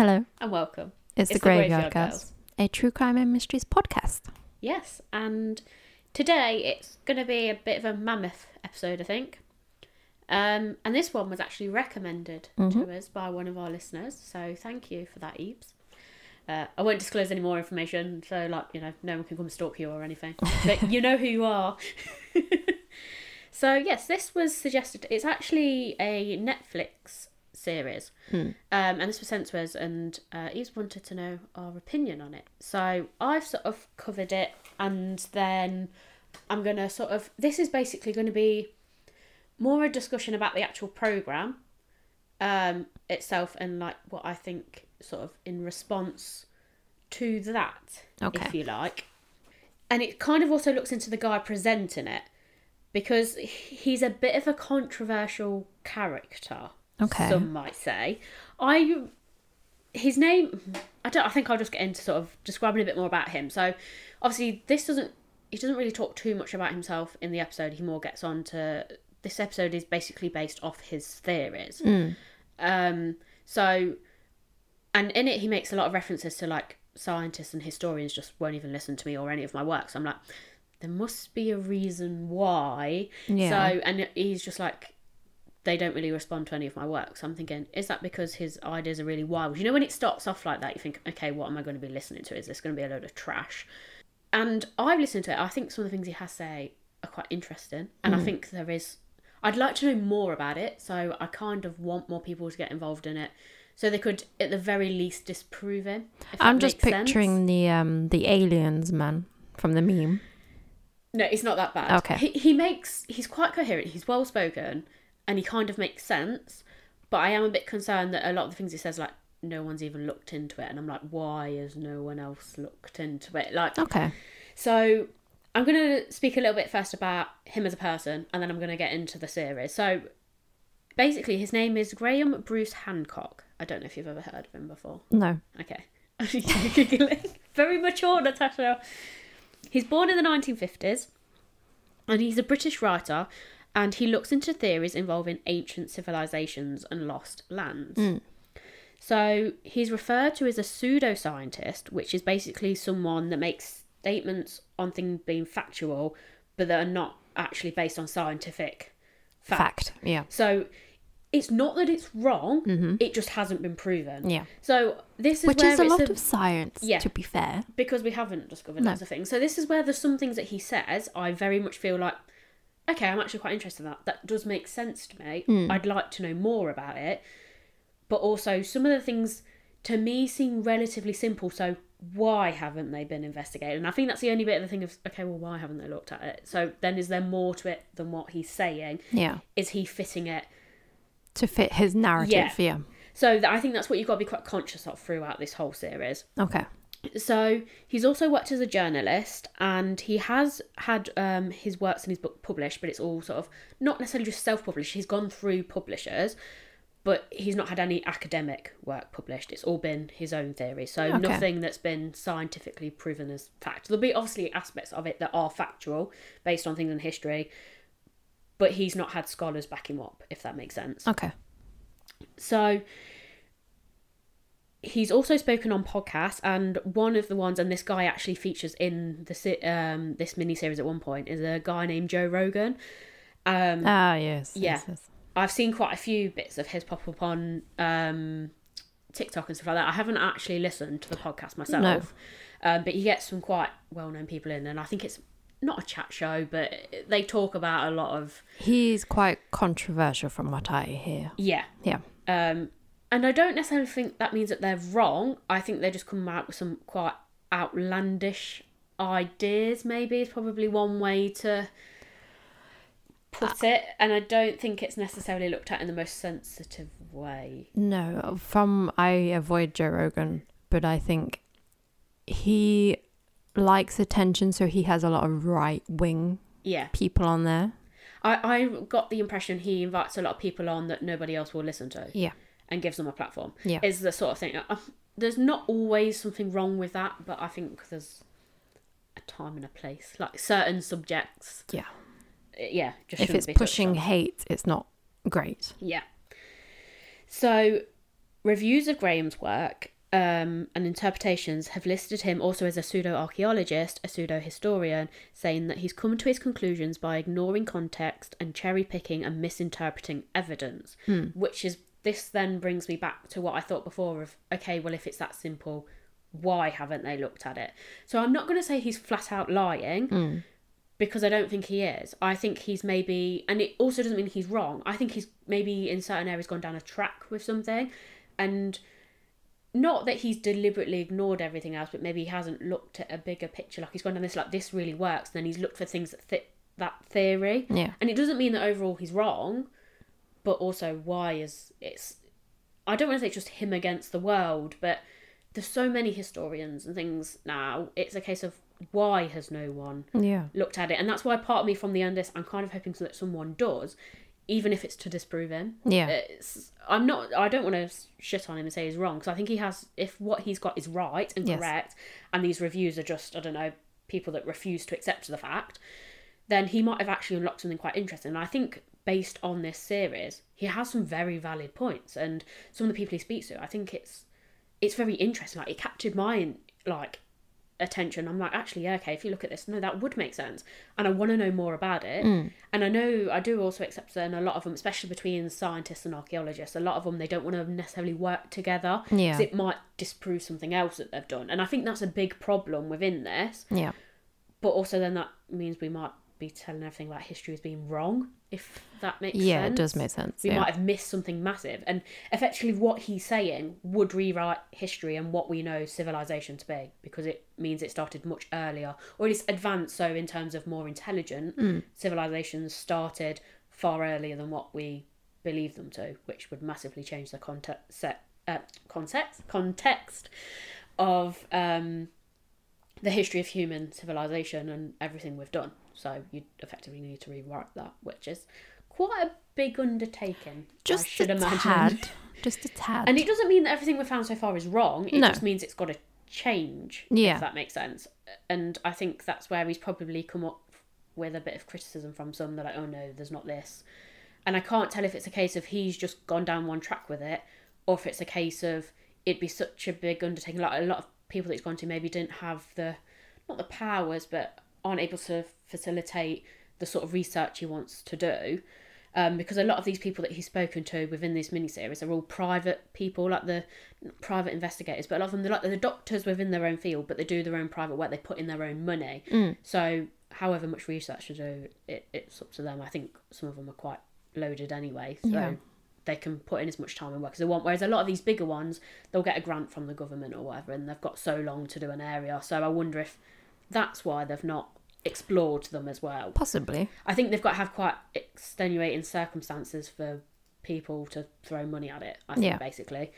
Hello, and welcome. it's, It's the Graveyard, Girls, a true crime and mysteries podcast. Yes, and today it's going to be a bit of a mammoth episode, I think. Um, and this one was actually recommended Mm-hmm. to us by one of our listeners, so thank you for that, Eves. Uh, I won't disclose any more information, so like you know, no one can come stalk you or anything. But you know who you are. so yes, this was suggested. It's actually a Netflix series, um, and this was sent to us, and uh, Eves wanted to know our opinion on it. So I've sort of covered it, and then I'm gonna sort of. This is basically going to be more a discussion about the actual program um, itself, and like what I think, sort of in response to that, Okay. if you like. And it kind of also looks into the guy presenting it because he's a bit of a controversial character. Okay. Some might say. I his name I don't I think I'll just get into sort of describing a bit more about him. So obviously this doesn't he doesn't really talk too much about himself in the episode. He more gets on to this episode is basically based off his theories. Um so and in it he makes a lot of references to like scientists and historians just won't even listen to me or any of my work. So I'm like there must be a reason why. Yeah. So and he's just like they don't really respond to any of my work. So I'm thinking, is that because his ideas are really wild? You know, when it starts off like that, you think, okay, what am I going to be listening to? Is this going to be a load of trash? And I've listened to it. I think some of the things he has to say are quite interesting, and I think there is. I'd like to know more about it, so I kind of want more people to get involved in it, so they could, at the very least, disprove him. I'm just makes sense. picturing the um the aliens man from the meme. No, it's not that bad. Okay. He, he makes he's quite coherent. He's well spoken, and he kind of makes sense. But I am a bit concerned that a lot of the things he says, like no one's even looked into it, and I'm like, why has no one else looked into it? Like, Okay. so I'm going to speak a little bit first about him as a person, and then I'm going to get into the series. So basically, his name is Graham Bruce Hancock. I don't know if you've ever heard of him before. No. Okay. Very mature, Natasha. He's born in the 1950s and he's a British writer and he looks into theories involving ancient civilizations and lost lands. Hmm. So he's referred to as a pseudoscientist, which is basically someone that makes statements on things being factual but that are not actually based on scientific fact. Fact. Yeah. So it's not that it's wrong, mm-hmm. it just hasn't been proven. Yeah. So this is Which where is a lot a- of science, Yeah. to be fair. because we haven't discovered No. lots of things. So this is where there's some things that he says I very much feel like, okay, I'm actually quite interested in that. That does make sense to me. Hmm. I'd like to know more about it. But also some of the things to me seem relatively simple. So why haven't they been investigated? And I think that's the only bit of the thing of okay, well, why haven't they looked at it? So then is there more to it than what he's saying? Yeah. Is he fitting it? To fit his narrative. Yeah. Yeah. So I think that's what you've got to be quite conscious of throughout this whole series. Okay. So he's also worked as a journalist, and he has had um, his works and his book published, but it's all sort of not necessarily just self-published. He's gone through publishers, but he's not had any academic work published. It's all been his own theory, so Okay. nothing that's been scientifically proven as fact. There'll be obviously aspects of it that are factual, based on things in history, but he's not had scholars back him up, if that makes sense. Okay. So he's also spoken on podcasts, and one of the ones, and this guy actually features in the um this mini series at one point, is a guy named Joe Rogan. Um, Ah, yes. Yeah. yes, yes. I've seen quite a few bits of his pop up on um, TikTok and stuff like that. I haven't actually listened to the podcast myself, um, but he gets some quite well known people in, and I think it's not a chat show, but they talk about a lot of He's quite controversial from what I hear. yeah, Yeah. Um, and I don't necessarily think that means that they're wrong. I think they just come out with some quite outlandish ideas, maybe, is probably one way to put uh, it. And I don't think it's necessarily looked at in the most sensitive way. No, from I avoid Joe Rogan, but I think he likes attention, so he has a lot of right wing Yeah. people on there. I, I got the impression he invites a lot of people on that nobody else will listen to Yeah. And gives them a platform. Yeah. Is the sort of thing. uh, There's not always something wrong with that, but I think there's a time and a place. Like certain subjects, Yeah. uh, yeah, just If it's be pushing hate, it's not great. Yeah. So Reviews of Graham's work um, and interpretations have listed him also as a pseudo archaeologist, a pseudo historian, saying that he's come to his conclusions by ignoring context and cherry picking and misinterpreting evidence, which is this then brings me back to what I thought before of okay, well, if it's that simple, why haven't they looked at it? So I'm not going to say he's flat out lying hmm. because I don't think he is. I think he's maybe, and it also doesn't mean he's wrong. I think he's maybe in certain areas gone down a track with something, and not that he's deliberately ignored everything else, but maybe he hasn't looked at a bigger picture. Like he's gone down this, like this really works, and then he's looked for things that fit that theory. Yeah. And it doesn't mean that overall he's wrong, but also why is it's. I don't want to say it's just him against the world, but there's so many historians and things now. It's a case of why has no one Yeah. looked at it, and that's why part of me from the end is I'm kind of hoping that someone does, even if it's to disprove him. Yeah. It's, I'm not. I don't want to shit on him and say he's wrong because I think he has. If what he's got is right and Yes. correct, and these reviews are just I don't know people that refuse to accept the fact, then he might have actually unlocked something quite interesting. And I think based on this series, he has some very valid points, and some of the people he speaks to, I think it's it's very interesting. Like it captured my like attention. I'm like, actually, yeah, okay, if you look at this, no, that would make sense. And I want to know more about it. Mm. And I know I do also accept that a lot of them, especially between scientists and archaeologists, a lot of them they don't want to necessarily work together Yeah. it might disprove something else that they've done. And I think that's a big problem within this. Yeah. But also then that means we might be telling everything about history as being wrong, if that makes sense. Yeah, sense. it does make sense. We yeah. might have missed something massive. And effectively, what he's saying would rewrite history and what we know civilization to be because it means it started much earlier, or at least advanced. So, in terms of more intelligent, Mm. civilizations started far earlier than what we believe them to, which would massively change the context, set, uh, context, context of um, the history of human civilization and everything we've done. So, you effectively need to rewrite that, which is quite a big undertaking. I Just should a imagine. tad. Just a tad. And it doesn't mean that everything we've found so far is wrong. It No. just means it's got to change. Yeah. If that makes sense. And I think that's where he's probably come up with a bit of criticism from some. They're like, oh no, there's not this. And I can't tell if it's a case of he's just gone down one track with it, or if it's a case of it'd be such a big undertaking. Like a lot of people that he's gone to maybe didn't have the, not the powers, but aren't able to facilitate the sort of research he wants to do um, because a lot of these people that he's spoken to within this miniseries are all private people, like the private investigators, but a lot of them they're like the doctors within their own field, but they do their own private work. They put in their own money. So, however much research to do, it, it's up to them. I think some of them are quite loaded anyway, so Yeah. they can put in as much time and work as they want. Whereas a lot of these bigger ones, they'll get a grant from the government or whatever, and they've got so long to do an area. So I wonder if that's why they've not explored them as well. Possibly. I think they've got to have quite extenuating circumstances for people to throw money at it. I think Yeah. basically.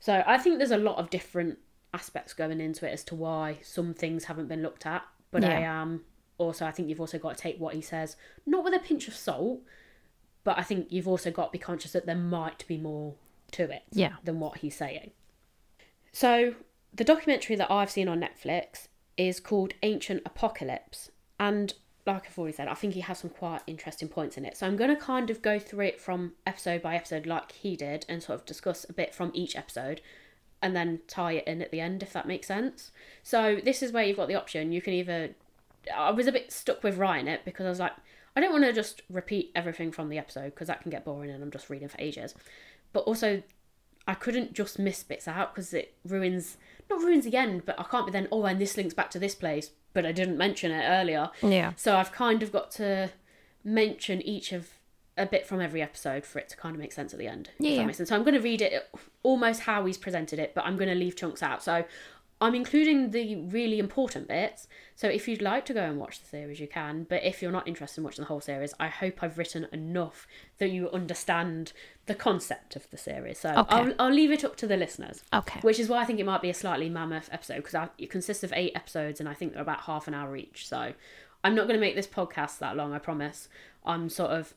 So I think there's a lot of different aspects going into it as to why some things haven't been looked at. But I Yeah. am also I think you've also got to take what he says not with a pinch of salt, but I think you've also got to be conscious that there might be more to it Yeah. than what he's saying. So, the documentary that I've seen on Netflix is called Ancient Apocalypse. And, like I've already said, I think he has some quite interesting points in it. So, I'm going to kind of go through it from episode by episode, like he did, and sort of discuss a bit from each episode and then tie it in at the end, if that makes sense. So, this is where you've got the option. You can either. I was a bit stuck with writing it because I was like, I don't want to just repeat everything from the episode because that can get boring and I'm just reading for ages. But also, I couldn't just miss bits out because it ruins not ruins the end, but I can't be then oh and this links back to this place, but I didn't mention it earlier. Yeah. So I've kind of got to mention each of a bit from every episode for it to kind of make sense at the end. if Yeah. that makes sense. So I'm going to read it almost how he's presented it, but I'm going to leave chunks out. So I'm including the really important bits. So if you'd like to go and watch the series, you can. But if you're not interested in watching the whole series, I hope I've written enough that you understand the concept of the series. So Okay. I'll, I'll leave it up to the listeners. Okay. Which is why I think it might be a slightly mammoth episode because it consists of eight episodes and I think they're about half an hour each. So I'm not going to make this podcast that long, I promise. I'm sort of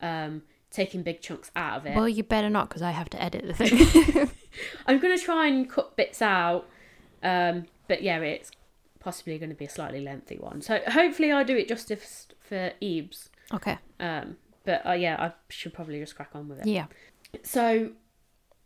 um, taking big chunks out of it. Well, you better not because I have to edit the thing. I'm going to try and cut bits out. Um, but yeah, it's possibly going to be a slightly lengthy one. So hopefully I do it justice for Eves. okay. Um, but uh, yeah, I should probably just crack on with it. Yeah. So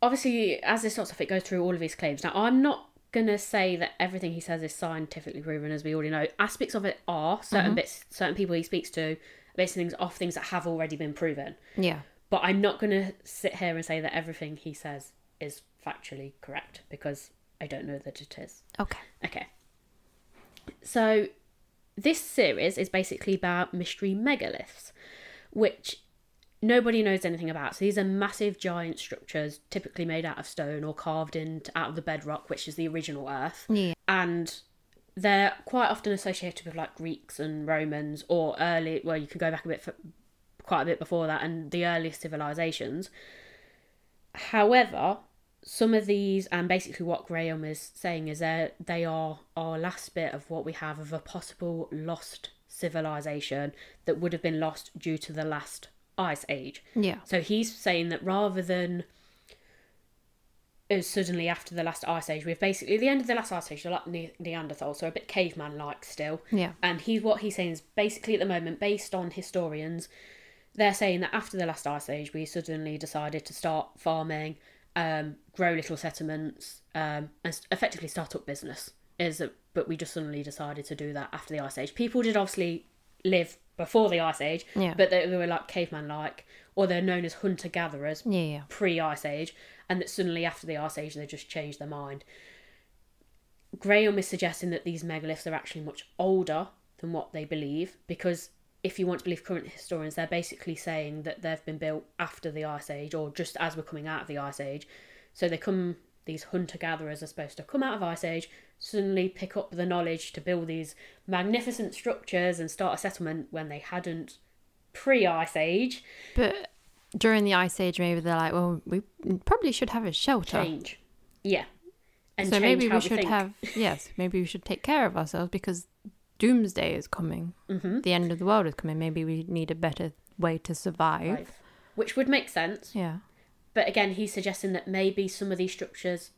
obviously, as this starts off, it goes through all of his claims. Now, I'm not gonna say that everything he says is scientifically proven, as we already know. Aspects of it are certain bits, certain people he speaks to, based things off things that have already been proven. Yeah. But I'm not gonna sit here and say that everything he says is factually correct because I don't know that it is. Okay. Okay. So, this series is basically about mystery megaliths, which nobody knows anything about. So, these are massive, giant structures, typically made out of stone or carved into out of the bedrock, which is the original Earth, Yeah. and they're quite often associated with like Greeks and Romans or early. Well, you can go back a bit, for, quite a bit before that, and the earliest civilizations. However, some of these, and basically what Graham is saying is that they are our last bit of what we have of a possible lost civilization that would have been lost due to the last ice age. Yeah. So he's saying that rather than suddenly after the last ice age, we've basically the end of the last ice age, like Ne- Neanderthal, so a bit caveman like still. Yeah. And he's what he's saying is basically at the moment, based on historians, they're saying that after the last ice age, we suddenly decided to start farming, um, grow little settlements, um, and effectively start up business. Is a, but we just suddenly decided to do that after the ice age. People did obviously live before the ice age, Yeah. but they, they were like caveman like, or they're known as hunter gatherers Yeah. Yeah. pre ice age, and that suddenly after the ice age they just changed their mind. Graham is suggesting that these megaliths are actually much older than what they believe because if you want to believe current historians, they're basically saying that they've been built after the ice age or just as we're coming out of the ice age. So they come, these hunter gatherers are supposed to come out of ice age, suddenly pick up the knowledge to build these magnificent structures and start a settlement when they hadn't pre ice age. But during the ice age, maybe they're like, well, we probably should have a shelter. Change. Yeah. And so maybe we should have yes, maybe we should take care of ourselves because doomsday is coming. Mm-hmm. The end of the world is coming. Maybe we need a better way to survive. Right. Which would make sense. Yeah. But again, he's suggesting that maybe some of these structures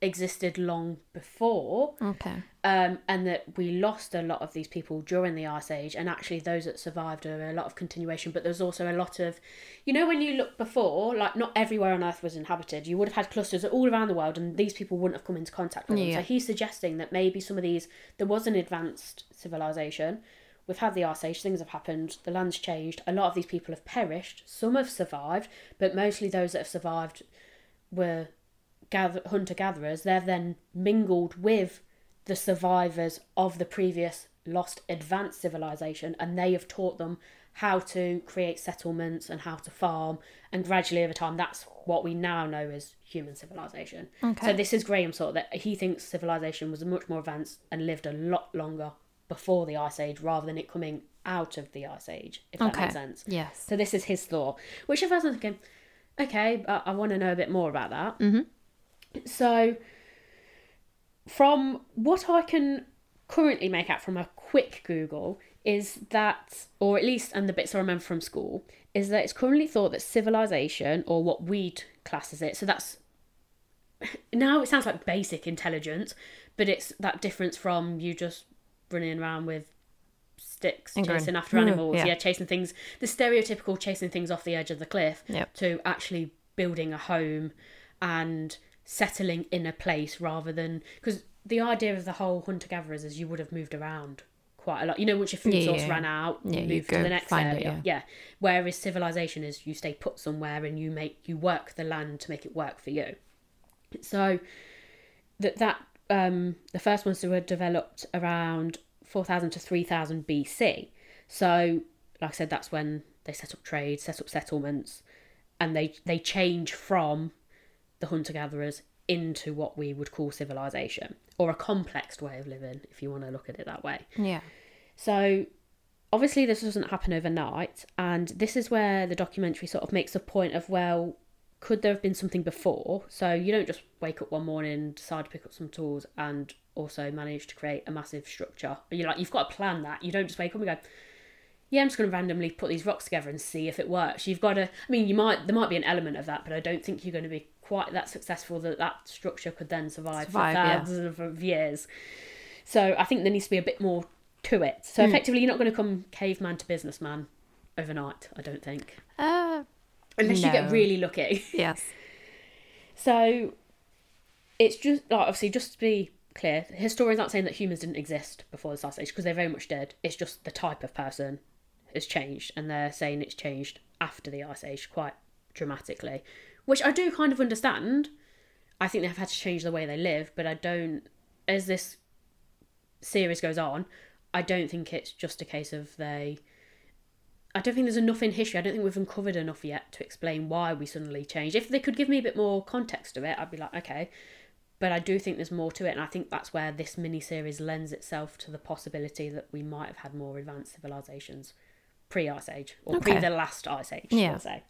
existed long before, Okay. um, and that we lost a lot of these people during the Ice Age, and actually those that survived are a lot of continuation. But there's also a lot of, you know, when you look before, like not everywhere on Earth was inhabited. You would have had clusters all around the world, and these people wouldn't have come into contact with them. So he's suggesting that maybe some of these there was an advanced civilization. We've had the Ice Age, things have happened, the land's changed, a lot of these people have perished, some have survived, but mostly those that have survived were gather- hunter gatherers. They've then mingled with the survivors of the previous lost advanced civilization, and they have taught them how to create settlements and how to farm, and gradually over time, that's what we now know as human civilization. Okay. So this is Graham's thought that he thinks civilization was much more advanced and lived a lot longer before the ice age rather than it coming out of the ice age. If that Okay. makes sense. Yes. So this is his thought, which at first I'm thinking, okay, but I want to know a bit more about that. Mm-hmm. So, from what I can currently make out from a quick Google is that, or at least, and the bits I remember from school, is that it's currently thought that civilization, or what we'd class as it, so that's now it sounds like basic intelligence, but it's that difference from you just running around with sticks And going, chasing after "Hmm," animals, yeah. yeah, chasing things, the stereotypical chasing things off the edge of the cliff, Yep. to actually building a home and settling in a place rather than because the idea of the whole hunter gatherers is you would have moved around quite a lot. You know, once your food Yeah, source yeah. ran out, Yeah, you you move to the next find it, area. yeah. Whereas civilization is you stay put somewhere and you make you work the land to make it work for you. So that that um the first ones were developed around 4000 to 3000 BC. So like I said that's when they set up trade, set up settlements and they they change from the hunter gatherers into what we would call civilization or a complex way of living if you want to look at it that way. Yeah. So obviously this doesn't happen overnight and this is where the documentary sort of makes a point of well could there have been something before? So you don't just wake up one morning decide to pick up some tools and also manage to create a massive structure. You like you've got to plan that you don't just wake up and go yeah i'm just going to randomly put these rocks together and see if it works. You've got to i mean you might there might be an element of that but i don't think you're going to be quite that successful that that structure could then survive, Survive, for yeah. thousands of years. So i think there needs to be a bit more to it. So effectively you're not going to come caveman to businessman overnight i don't think. Uh, unless you get really lucky yes. So it's just like obviously just to be clear, historians aren't saying that humans didn't exist before the ice age because they very much did. It's just the type of person has changed, and they're saying it's changed after the ice age quite dramatically, which I do kind of understand. I think they've had to change the way they live, but I don't. As this series goes on, I don't think it's just a case of they. I don't think there's enough in history. I don't think we've uncovered enough yet to explain why we suddenly changed. If they could give me a bit more context to it, I'd be like, okay. But I do think there's more to it, and I think that's where this mini series lends itself to the possibility that we might have had more advanced civilizations pre Ice Age or pre the last Ice Age, Yeah. we'll say,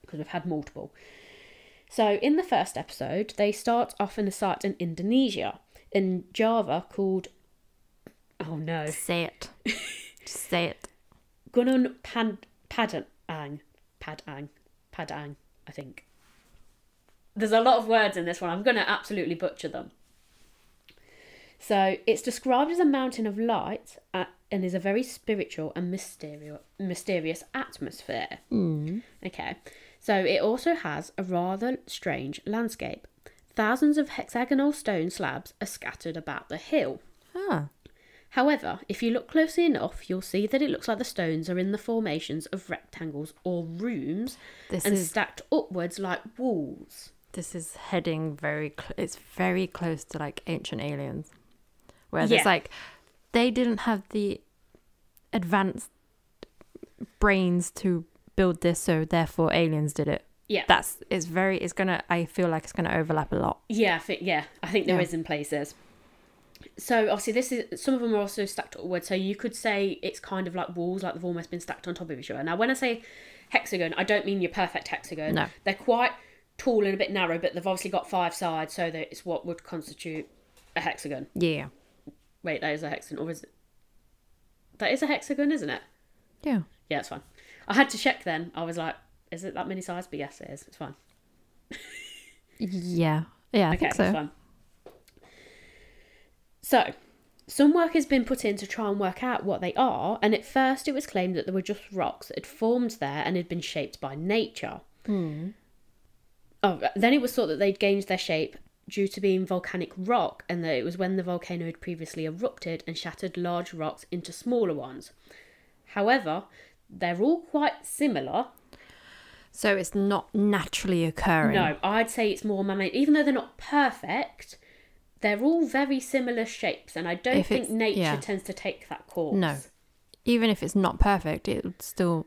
because we've had multiple. So in the first episode, they start off in a site in Indonesia, in Java called, oh no, Say it. Just say it. Gunung Pad Padang, Padang, Padang, I think. There's a lot of words in this one. I'm going to absolutely butcher them. So it's described as a mountain of light uh, and is a very spiritual and mysterious, mysterious atmosphere. Mm. Okay, so it also has a rather strange landscape. Thousands of hexagonal stone slabs are scattered about the hill. Ah. However, if you look closely enough, you'll see that it looks like the stones are in the formations of rectangles or rooms This and is stacked upwards like walls. this is heading very cl- it's very close to like ancient aliens where Yeah. it's like they didn't have the advanced brains to build this so therefore aliens did it Yeah. that's it's very it's gonna i feel like it's gonna overlap a lot Yeah, I think yeah, I think there is Yeah. in places. So obviously this is some of them are also stacked upwards, so you could say it's kind of like walls, like they've almost been stacked on top of each other. Now when I say hexagon, I don't mean your perfect hexagon. No. They're quite tall and a bit narrow, but they've obviously got five sides, so that it's what would constitute a hexagon. yeah Wait, that is a hexagon, or is it? That is a hexagon, isn't it? yeah Yeah, it's fine. I had to check then. I was like, is it that many sides? But yes, it is. It's fine. yeah yeah i okay, think so. So, some work has been put in to try and work out what they are, and at first it was claimed that they were just rocks that had formed there and had been shaped by nature. Hmm. Oh, then it was thought that they'd gained their shape due to being volcanic rock, and that it was when the volcano had previously erupted and shattered large rocks into smaller ones. However, they're all quite similar. so it's not naturally occurring No, I'd say it's more man-made. Even though they're not perfect, they're all very similar shapes, and I don't If think nature yeah. tends to take that course. No. even if it's not perfect it would still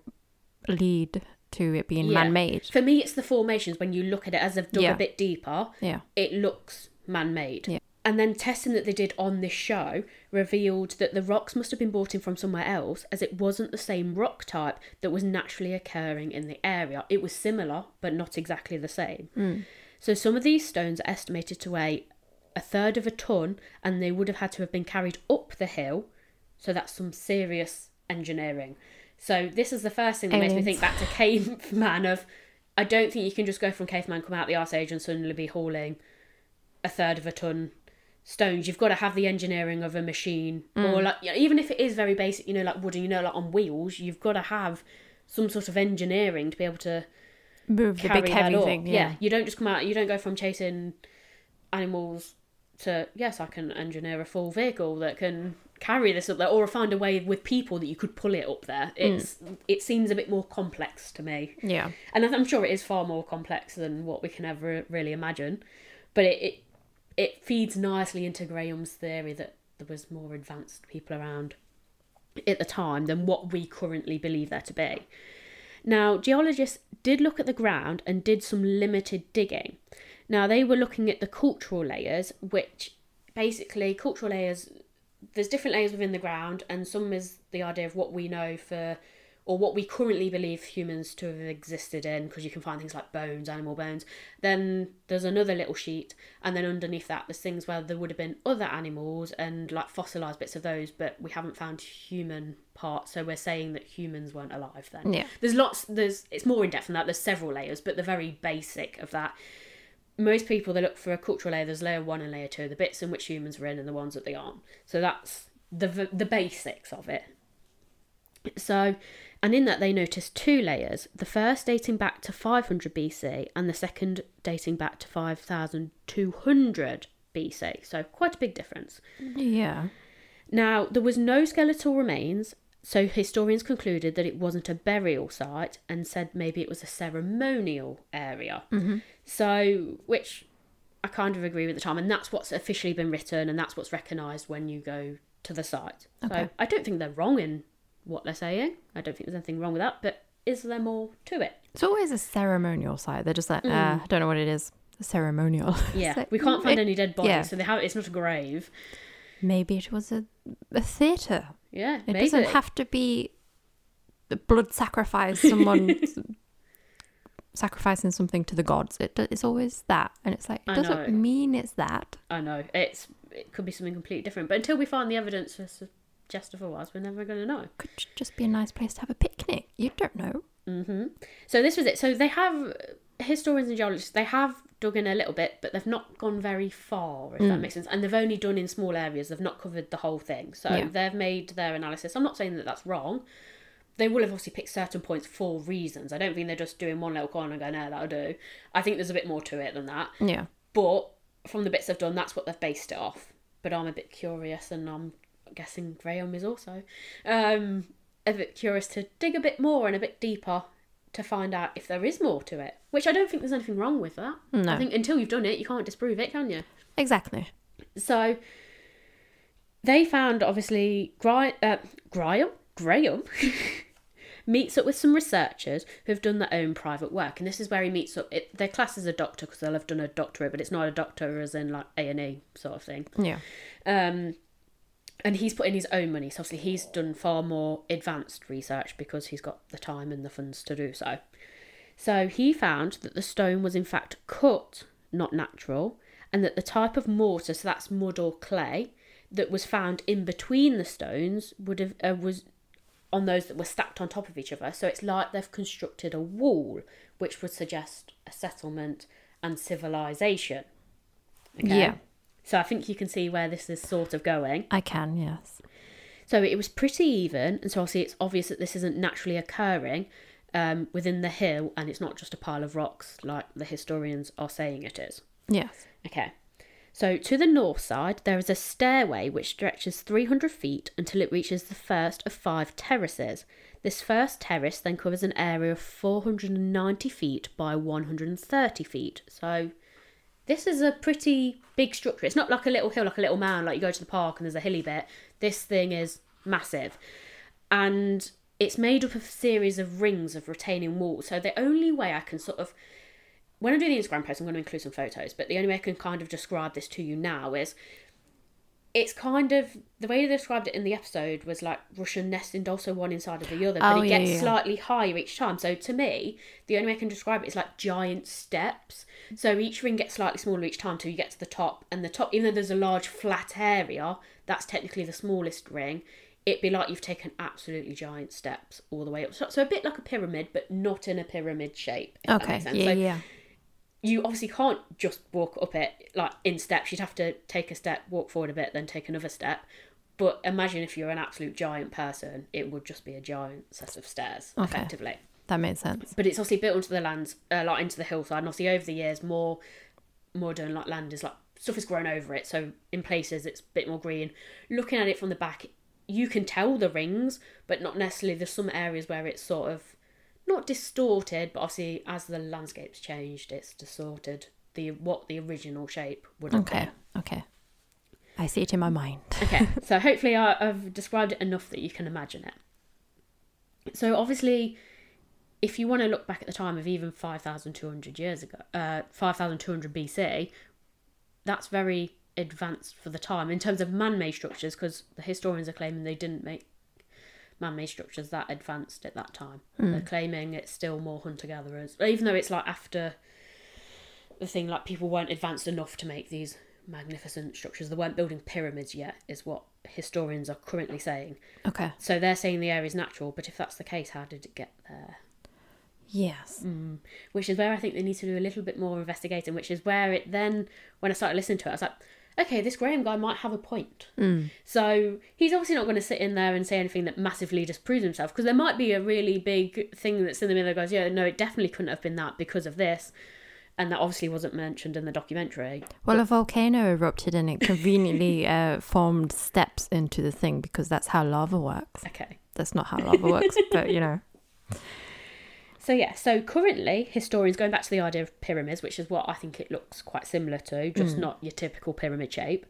lead to it being Yeah. man-made For me, it's the formations. When you look at it as they've dug Yeah. a bit deeper, yeah it looks man-made. Yeah. And then testing that they did on this show revealed that the rocks must have been brought in from somewhere else, as it wasn't the same rock type that was naturally occurring in the area. It was similar, but not exactly the same. Mm. So some of these stones are estimated to weigh a third of a ton, and they would have had to have been carried up the hill. So that's some serious engineering. So this is the first thing that makes me think back to caveman. Of I don't think you can just go from caveman, come out the ice age, and suddenly be hauling a third of a ton stones. You've got to have the engineering of a machine, Mm. or like you know, even if it is very basic, you know, like wooden, you know, like on wheels. You've got to have some sort of engineering to be able to move the big heavy up. thing Yeah. yeah you don't just come out. You don't go from chasing animals to yes, I can engineer a full vehicle that can carry this up there, or find a way with people that you could pull it up there. Mm. It's it seems a bit more complex to me, yeah and I'm sure it is far more complex than what we can ever really imagine. But it it, it feeds nicely into Graham's theory that there was more advanced people around at the time than what we currently believe there to be. Now, geologists did look at the ground and did some limited digging. Now, they were looking at the cultural layers, which basically, cultural layers, there's different layers within the ground, and some is the idea of what we know for, or what we currently believe humans to have existed in, because you can find things like bones, animal bones. Then there's another little sheet, and then underneath that, there's things where there would have been other animals and like fossilized bits of those, but we haven't found human parts, so we're saying that humans weren't alive then. yeah There's lots. There's it's more in depth than that. There's several layers, but the very basic of that. Most people they look for a cultural layer. There's layer one and layer two, the bits in which humans were in and the ones that they aren't. So that's the the basics of it. So, and in that they noticed two layers, the first dating back to 500 BC and the second dating back to 5200 BC. So, quite a big difference. Yeah. Now, there was no skeletal remains, so historians concluded that it wasn't a burial site and said maybe it was a ceremonial area. Mm-hmm. So, which I kind of agree with the time, and that's what's officially been written, and that's what's recognised when you go to the site. So, I don't think they're wrong in what they're saying. I don't think there's anything wrong with that, but is there more to it? It's always a ceremonial site. They're just like, uh, I don't know what it is. Ceremonial. Yeah, like, we can't mm, find it- any dead bodies, yeah. so they have. It's not a grave. Maybe it was a, a theatre. Yeah, It doesn't have to be the blood sacrifice, someone sacrificing something to the gods. It, do- it's always that. And it's like, it I doesn't know. mean it's that. I know it's. It could be something completely different, but until we find the evidence for suggest otherwise, we're never going to know. Could just be a nice place to have a picnic. You don't know. hmm So this was it. So they have historians and geologists. They have dug in a little bit, but they've not gone very far, if that Mm. makes sense. And they've only done in small areas. They've not covered the whole thing. So Yeah. they've made their analysis. I'm not saying that that's wrong. They will have obviously picked certain points for reasons. I don't think they're just doing one little corner and going, "No, that'll do." I think there's a bit more to it than that. Yeah. But from the bits they've done, that's what they've based it off. But I'm a bit curious, and I'm guessing Graham is also um, a bit curious to dig a bit more and a bit deeper to find out if there is more to it. Which I don't think there's anything wrong with that. No. I think until you've done it, you can't disprove it, can you? Exactly. So they found obviously Gri- uh, Graham Graham meets up with some researchers who've done their own private work, and this is where he meets up. It, their class is a doctor because they'll have done a doctorate, but it's not a doctor as in like A and E sort of thing. Yeah. Um, and he's put in his own money, so obviously he's done far more advanced research because he's got the time and the funds to do so. So he found that the stone was in fact cut, not natural, and that the type of mortar, so that's mud or clay, that was found in between the stones would have uh, was on those that were stacked on top of each other. So it's like they've constructed a wall, which would suggest a settlement and civilization. Yeah. So I think you can see where this is sort of going. I can, yes. So it was pretty even, and so obviously it's obvious that this isn't naturally occurring um, within the hill, and it's not just a pile of rocks like the historians are saying it is. Yes. Okay. So to the north side, there is a stairway which stretches 300 feet until it reaches the first of five terraces. This first terrace then covers an area of 490 feet by 130 feet. So this is a pretty big structure. It's not like a little hill, like a little mound, like you go to the park and there's a hilly bit. This thing is massive. And it's made up of a series of rings of retaining walls. So the only way I can sort of when I do the Instagram post, I'm going to include some photos, but the only way I can kind of describe this to you now is it's kind of the way they described it in the episode was like Russian nesting also one inside of the other, but Oh, it yeah, gets yeah. slightly higher each time. So to me, the only way I can describe it is like giant steps. So each ring gets slightly smaller each time till you get to the top, and the top, even though there's a large flat area, that's technically the smallest ring. It'd be like you've taken absolutely giant steps all the way up. So, so a bit like a pyramid, but not in a pyramid shape. Okay. Yeah, So yeah. You obviously can't just walk up it like in steps. You'd have to take a step, walk forward a bit, then take another step. But imagine if you're an absolute giant person, it would just be a giant set of stairs, Okay. effectively. That made sense. But it's obviously built onto the lands, uh, like into the hillside, and obviously over the years, more modern like land is like stuff has grown over it. So in places it's a bit more green. Looking at it from the back, you can tell the rings, but not necessarily. There's some areas where it's sort of not distorted, but obviously as the landscape's changed, it's distorted the what the original shape would have Okay. Okay. I see it in my mind. okay, so hopefully I, I've described it enough that you can imagine it. So obviously, if you want to look back at the time of even five thousand two hundred years ago, uh, five thousand two hundred BC, that's very advanced for the time in terms of man-made structures, because the historians are claiming they didn't make man-made structures that advanced at that time. Hmm. They're claiming it's still more hunter-gatherers, even though it's like after the thing like people weren't advanced enough to make these magnificent structures. They weren't building pyramids yet, is what historians are currently saying. Okay. So they're saying the area is natural, but if that's the case, how did it get there? Yes. Hmm. Which is where I think they need to do a little bit more investigating, which is where it then, when I started listening to it, I was like, okay, this Graham guy might have a point. Mm. So he's obviously not going to sit in there and say anything that massively disproves himself because there might be a really big thing that's in the middle that goes, yeah, no, it definitely couldn't have been that because of this. And that obviously wasn't mentioned in the documentary. Well, a volcano erupted and it conveniently uh, formed steps into the thing because that's how lava works. Okay. That's not how lava works, but you know. So yeah, so currently historians going back to the idea of pyramids, which is what I think it looks quite similar to, just not your typical pyramid shape.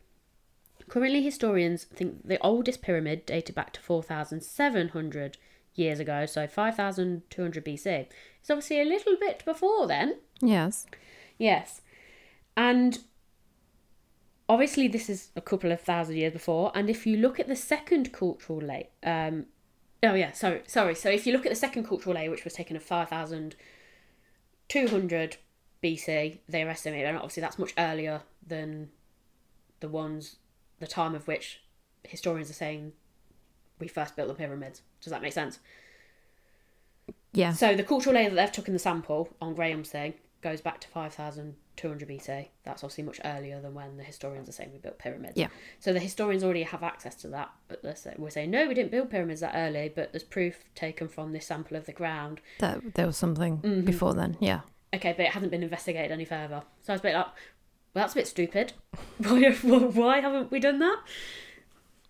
Currently, historians think the oldest pyramid dated back to 4,700 years ago, so 5,200 BC. It's obviously a little bit before then. Yes. Yes. And obviously, this is a couple of thousand years before. And if you look at the second cultural layer, um, oh, yeah, sorry, sorry. So if you look at the second cultural layer, which was taken of 5,200 BC, they're estimated, and obviously that's much earlier than the ones, the time of which historians are saying we first built the pyramids. Does that make sense? Yeah. So the cultural layer that they've took in the sample on Graham's thing goes back to 5,200 BC. That's obviously much earlier than when the historians are saying we built pyramids. Yeah. So the historians already have access to that. But they're say- we're saying, no, we didn't build pyramids that early, but there's proof taken from this sample of the ground. That there was something Mm-hmm. before then. Yeah. Okay, but it hasn't been investigated any further. So I was a bit like, well, that's a bit stupid. why, why haven't we done that?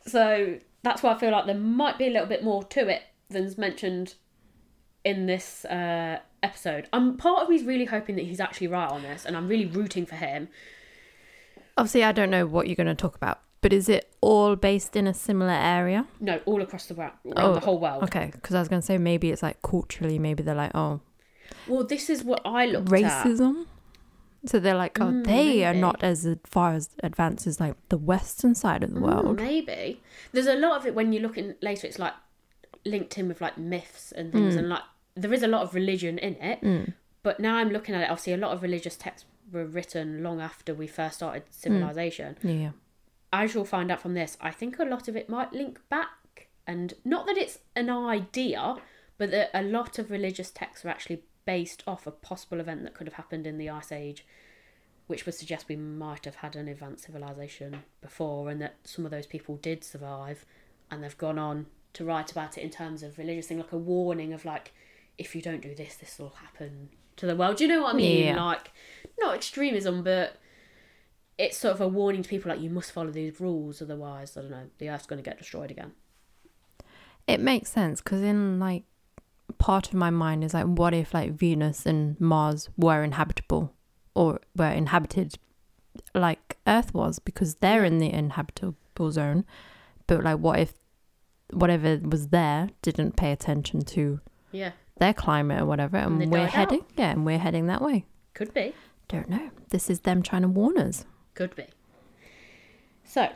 So that's why I feel like there might be a little bit more to it than's mentioned in this uh, episode. I'm part of me's really hoping that he's actually right on this, and I'm really rooting for him. Obviously, I don't know what you're going to talk about, but is it all based in a similar area? No, all across the world, Oh, the whole world. Okay, because I was going to say maybe it's like culturally, maybe they're like, oh, Well, this is what I looked at. racism. So they're like, oh, Mm, they are not as far as advanced as like the western side of the Mm, world. maybe there's a lot of it when you look in later. It's like linked in with like myths and things, Mm. and like there is a lot of religion in it. Mm. But now I'm looking at it. Obviously, a lot of religious texts were written long after we first started mm. civilization. Yeah. As you'll find out from this, I think a lot of it might link back, and not that it's an idea, but that a lot of religious texts are actually based off a possible event that could have happened in the Ice Age, which would suggest we might have had an advanced civilization before, and that some of those people did survive, and they've gone on to write about it in terms of religious thing, like a warning of like, if you don't do this, this will happen to the world. Do you know what I mean? Yeah. Like, not extremism, but it's sort of a warning to people like you must follow these rules, otherwise, I don't know, the Earth's going to get destroyed again. It makes sense because in like part of my mind is like, what if like Venus and Mars were inhabitable or were inhabited like Earth was because they're in the inhabitable zone, but like what if whatever was there didn't pay attention to Yeah, their climate or whatever, and, they we're died out. heading yeah, and we're heading that way. could be. Don't know. This is them trying to warn us. Could be. So,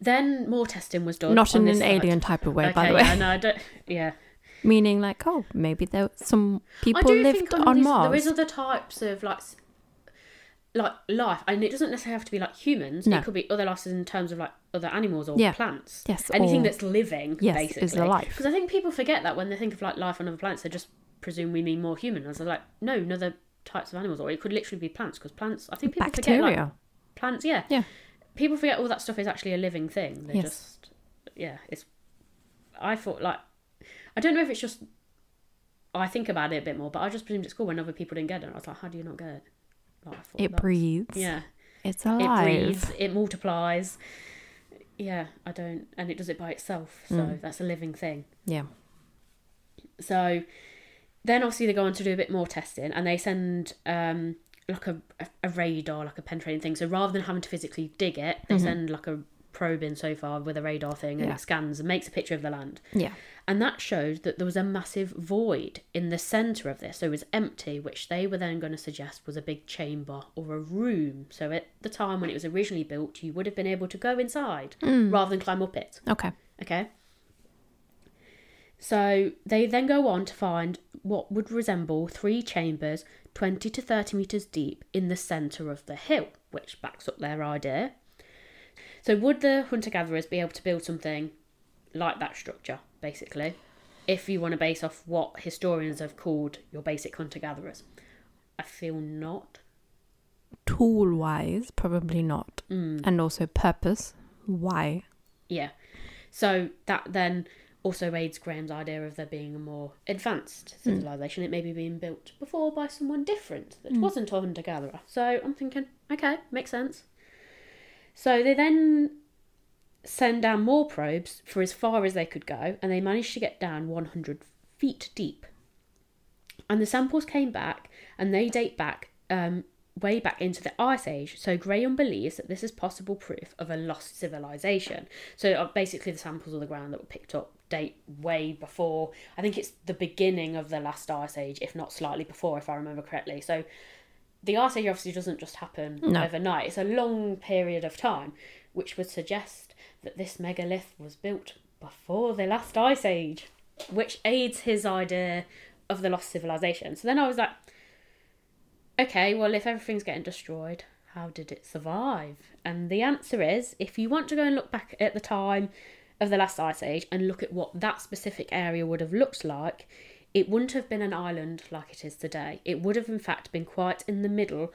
then more testing was done. Not in an side. alien type of way, by the way. Yeah, no, I don't. Yeah, Meaning like, oh, maybe there some people lived on, these, Mars. there is other types of like, like life, and it doesn't necessarily have to be like humans. No. It could be other lives in terms of like other animals or Yeah. plants. Yes, anything or- that's living. Yes, basically. is life. Because I think people forget that when they think of like life on other planets, they just presume we mean more human. They're like, no, no other types of animals, or it could literally be plants. Because plants, I think people Bacteria. forget like plants. Yeah, Yeah. People forget all that stuff is actually a living thing. They Yes. just, yeah, it's. I thought like, I don't know if it's just. I think about it a bit more, but I just presumed at school when other people didn't get it. I was like, how do you not get it? Like, it that's- breathes. Yeah, It's alive. it breathes. It multiplies. Yeah, I don't, and it does it by itself. So Mm. that's a living thing. Yeah. So then obviously they go on to do a bit more testing and they send um like a, a radar, like a penetrating thing. So rather than having to physically dig it, they send like a probe in so far with a radar thing and Yeah. it scans and makes a picture of the land. Yeah. And that showed that there was a massive void in the centre of this. So it was empty, which they were then going to suggest was a big chamber or a room. So at the time when it was originally built, you would have been able to go inside mm. rather than climb up it. Okay. Okay. So they then go on to find what would resemble three chambers 20 to 30 metres deep in the centre of the hill, which backs up their idea. So, would the hunter gatherers be able to build something like that structure, basically, if you want to base off what historians have called your basic hunter gatherers? I feel not. Tool wise, probably not. Mm. and also purpose. Why? Yeah. So that then also aids Graham's idea of there being a more advanced civilization. It may be being built before by someone different that wasn't a hunter gatherer. So I'm thinking, okay, makes sense. So they then send down more probes for as far as they could go, and they managed to get down 100 feet deep. And the samples came back, and they date back um, way back into the Ice Age. So Graham believes that this is possible proof of a lost civilization. So uh, basically, the samples of the ground that were picked up date way before. I think it's the beginning of the last Ice Age, if not slightly before, if I remember correctly. So the Ice Age obviously doesn't just happen No. overnight. It's a long period of time, which would suggest that this megalith was built before the last Ice Age, which aids his idea of the lost civilization. So then I was like, okay, well, if everything's getting destroyed, how did it survive? And the answer is if you want to go and look back at the time of the last ice age and look at what that specific area would have looked like, it wouldn't have been an island like it is today. It would have, in fact, been quite in the middle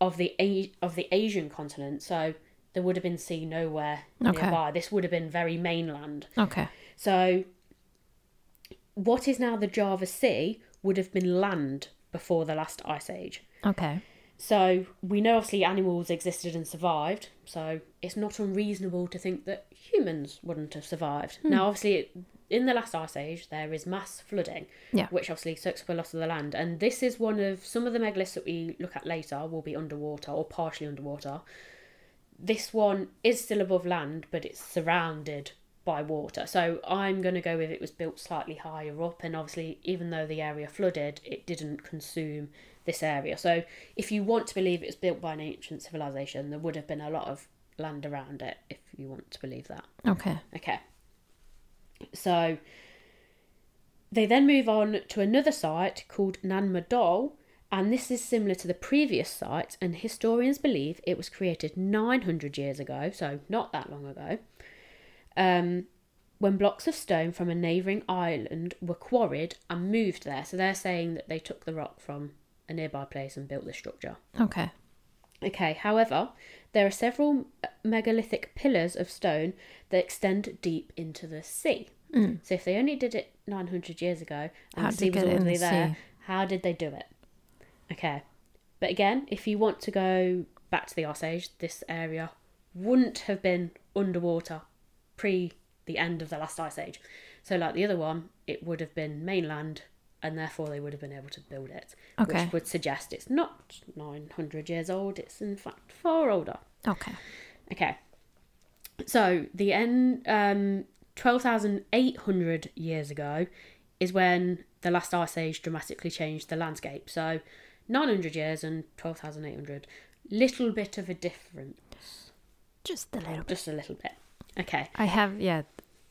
of the A- of the Asian continent. So there would have been sea nowhere Okay. nearby. This would have been very mainland. Okay. So, what is now the Java Sea would have been land before the last ice age. Okay. So, we know obviously animals existed and survived, so it's not unreasonable to think that humans wouldn't have survived. Hmm. Now, obviously, in the last ice age, there is mass flooding, Yeah. which obviously soaks up a lot of the land. And this is one of some of the megaliths that we look at later will be underwater or partially underwater. This one is still above land, but it's surrounded by water. So I'm going to go with it was built slightly higher up, and obviously, even though the area flooded, it didn't consume this area. So if you want to believe it was built by an ancient civilization, there would have been a lot of land around it, if you want to believe that. Okay. Okay. So they then move on to another site called Nan Madol, and this is similar to the previous site, and historians believe it was created 900 years ago, so not that long ago, um, when blocks of stone from a neighbouring island were quarried and moved there. So they're saying that they took the rock from a nearby place and built the structure. Okay. Okay, however, there are several megalithic pillars of stone that extend deep into the sea. Hmm. So if they only did it 900 years ago and How the sea was already the there, sea? how did they do it? Okay. But again, if you want to go back to the Ice Age, this area wouldn't have been underwater pre the end of the last Ice Age. So, like the other one, it would have been mainland and therefore they would have been able to build it. Okay. Which would suggest it's not 900 years old, it's in fact far older. Okay. Okay. So the end, um, 12,800 years ago is when the last ice age dramatically changed the landscape. So 900 years and 12,800, little bit of a difference, Just a little bit. just a little bit. Okay. I have yeah.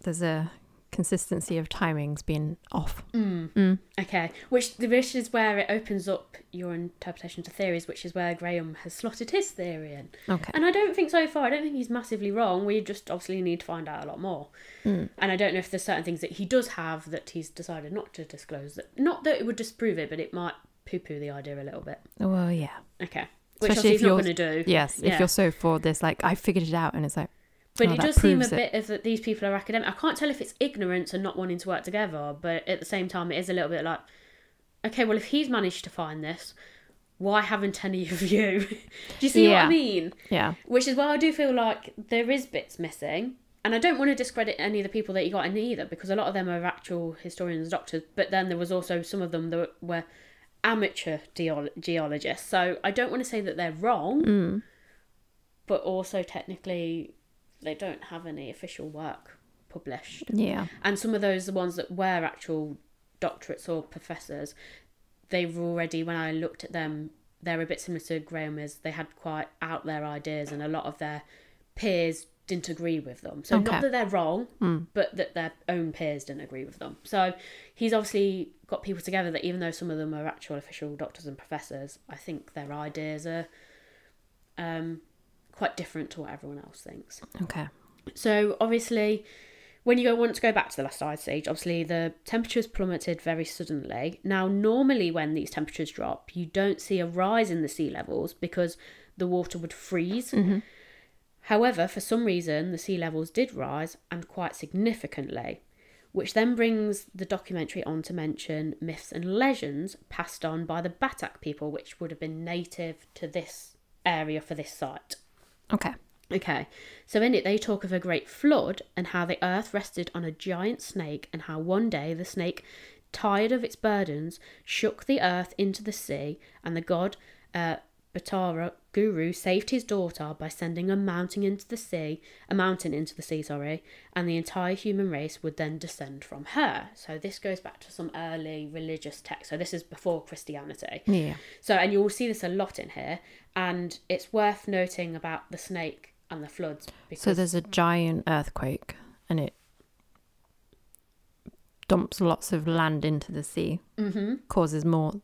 There's a consistency of timings being off. Mm. Mm. Okay. Which the which is where it opens up your interpretation to theories, which is where Graham has slotted his theory in. Okay. And I don't think so far, I don't think he's massively wrong. We just obviously need to find out a lot more. Mm. And I don't know if there's certain things that he does have that he's decided not to disclose. That not that it would disprove it, but it might poo-poo the idea a little bit. Well, yeah. Okay, which Especially if you're- going to do. Yes. Yeah. If you're so for this, like I figured it out, and it's like, But Oh, it does seem a it. bit of that these people are academic. I can't tell if it's ignorance and not wanting to work together, but at the same time, it is a little bit like, okay, well, if he's managed to find this, why haven't any of you? do you see what I mean? yeah, Which is why I do feel like there is bits missing. And I don't want to discredit any of the people that you got in either, because a lot of them are actual historians, doctors. But then there was also some of them that were amateur geol- geologists. So I don't want to say that they're wrong, mm. but also technically they don't have any official work published. yeah, And some of those, the ones that were actual doctorates or professors, they've already, when I looked at them, they're a bit similar to Graham is they had quite out there ideas and a lot of their peers didn't agree with them. So Okay. not that they're wrong, Mm. but that their own peers didn't agree with them. So he's obviously got people together that even though some of them are actual official doctors and professors, I think their ideas are um, quite different to what everyone else thinks. okay, So obviously, when you go want to go back to the last ice age, obviously the temperatures plummeted very suddenly. Now, normally when these temperatures drop, you don't see a rise in the sea levels because the water would freeze. Mhm. However, for some reason, the sea levels did rise and quite significantly, which then brings the documentary on to mention myths and legends passed on by the Batak people, which would have been native to this area for this site. Okay. Okay, so in it they talk of a great flood and how the earth rested on a giant snake, and how one day the snake, tired of its burdens, shook the earth into the sea, and the god uh, Batara Guru saved his daughter by sending a mountain into the sea, a mountain into the sea, sorry, and the entire human race would then descend from her. So this goes back to some early religious text. So this is before Christianity. Yeah. So, and you'll see this a lot in here, and it's worth noting about the snake and the floods because So there's a giant earthquake and it dumps lots of land into the sea, Mhm. causes more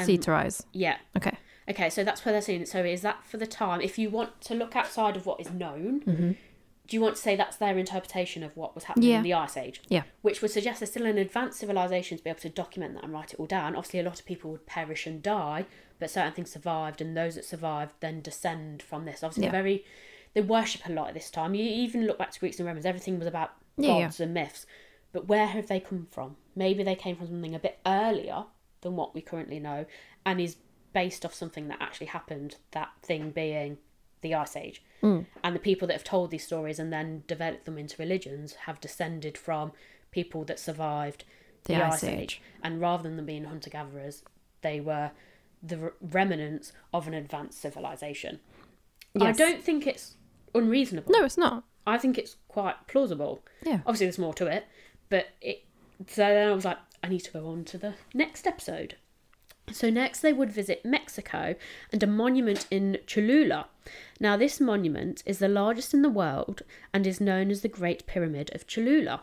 sea Um, to rise. yeah. Okay. Okay, so that's where they're saying it. So is that for the time? If you want to look outside of what is known, Mm-hmm. do you want to say that's their interpretation of what was happening Yeah. in the Ice Age? Yeah. Which would suggest there's still an advanced civilization to be able to document that and write it all down. Obviously, a lot of people would perish and die, but certain things survived, and those that survived then descend from this. Obviously, Yeah. very they worship a lot at this time. You even look back to Greeks and Romans; everything was about Yeah, gods and myths. But where have they come from? Maybe they came from something a bit earlier than what we currently know, and is based off something that actually happened. That thing being the Ice Age, Mm. and the people that have told these stories and then developed them into religions have descended from people that survived The Ice Age. And rather than them being hunter gatherers, they were the remnants of an advanced civilization. I don't think it's unreasonable. No, it's not. I think it's quite plausible. Yeah. Obviously, there's more to it, but it. So then I was like, I need to go on to the next episode. So next, they would visit Mexico and a monument in Cholula. Now, this monument is the largest in the world and is known as the Great Pyramid of Cholula.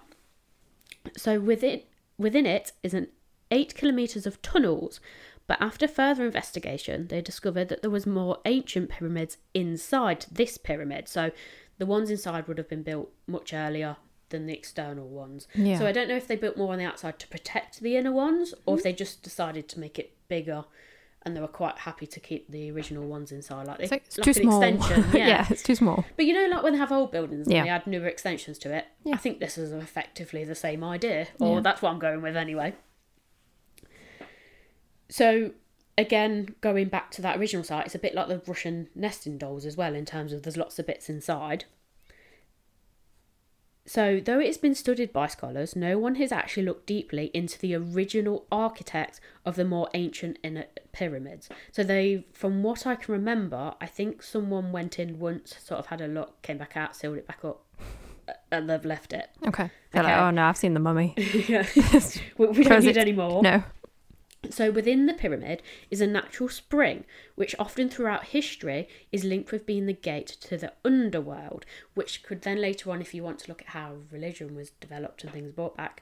So within within it is an eight kilometers of tunnels. But after further investigation, they discovered that there was more ancient pyramids inside this pyramid. So the ones inside would have been built much earlier than the external ones. Yeah. So I don't know if they built more on the outside to protect the inner ones, or if mm. they just decided to make it bigger, and they were quite happy to keep the original ones inside, like, It's, they, like, it's like too an small. extension. Yeah. yeah, it's too small. But you know, like when they have old buildings and Yeah. they add newer extensions to it, Yeah. I think this is effectively the same idea, or Yeah. that's what I'm going with anyway. So, again, going back to that original site, it's a bit like the Russian nesting dolls as well, in terms of there's lots of bits inside. So, though it's been studied by scholars, no one has actually looked deeply into the original architect of the more ancient inner pyramids. So, they, from what I can remember, I think someone went in once, sort of had a look, came back out, sealed it back up, uh, and they've left it. Okay. They're Okay. like, oh no, I've seen the mummy. yeah. we, we don't need it. any more. No. So within the pyramid is a natural spring, which often throughout history is linked with being the gate to the underworld, which could then later on, if you want to look at how religion was developed and things brought back,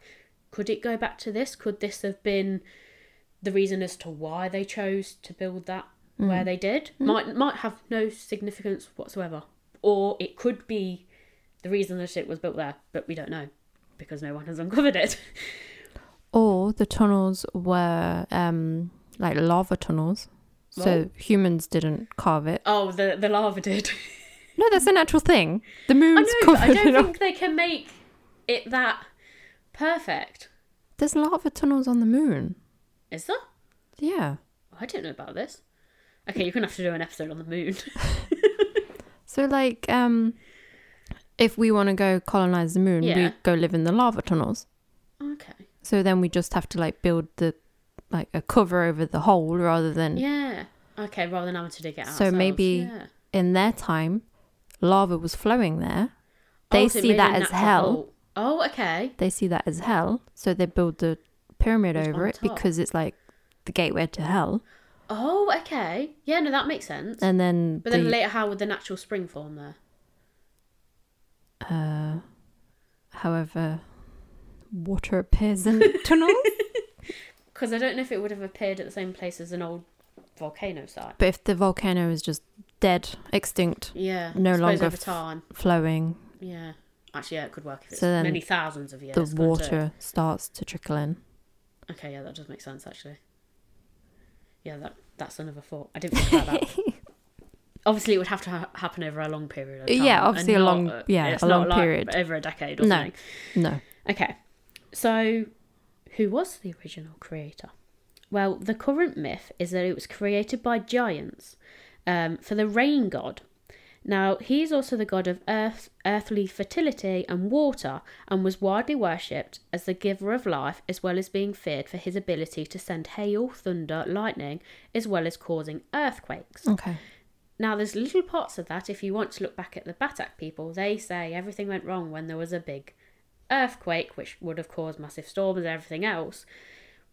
could it go back to this? Could this have been the reason as to why they chose to build that mm. where they did? Mm. Might might have no significance whatsoever. Or it could be the reason that it was built there, but we don't know because no one has uncovered it. Or the tunnels were um like lava tunnels. So humans didn't carve it. Oh, the the lava did. No, that's an actual thing. The moon's I know, but I don't in. think they can make it that perfect. There's lava tunnels on the moon. Is there? Yeah. I don't know about this. Okay, you're gonna have to do an episode on the moon. So like um if we want to go colonize the moon, Yeah. we go live in the lava tunnels. okay. So then we just have to like build the like a cover over the hole rather than Yeah. Okay, rather than having to dig it out. So maybe Yeah. in their time lava was flowing there. Oh, They so see that as hell. hole. Oh, okay. They see that as hell, so they build the pyramid Just over it top. because it's like the gateway to hell. Oh, okay. Yeah, no, that makes sense. And then but the, then later, how would the natural spring form there? uh, however water appears in tunnels. Because I don't know if it would have appeared at the same place as an old volcano site. But if the volcano is just dead, extinct, Yeah. No longer over f- time. flowing, Yeah. Actually, yeah, it could work if it's So then many thousands of years. the water starts to trickle in. Okay, yeah, that does make sense actually. Yeah, that that's another thought. I didn't think about that. Obviously, it would have to ha- happen over a long period of time. Yeah, obviously a long- yeah, a long like period. over a decade or No. something. No. Okay, so who was the original creator? Well, the current myth is that it was created by giants um, for the rain god. Now, he is also the god of earth, earthly fertility and water, and was widely worshipped as the giver of life, as well as being feared for his ability to send hail, thunder, lightning, as well as causing earthquakes. Okay. Now, there's little parts of that. If you want to look back at the Batak people, they say everything went wrong when there was a big earthquake, which would have caused massive storms and everything else.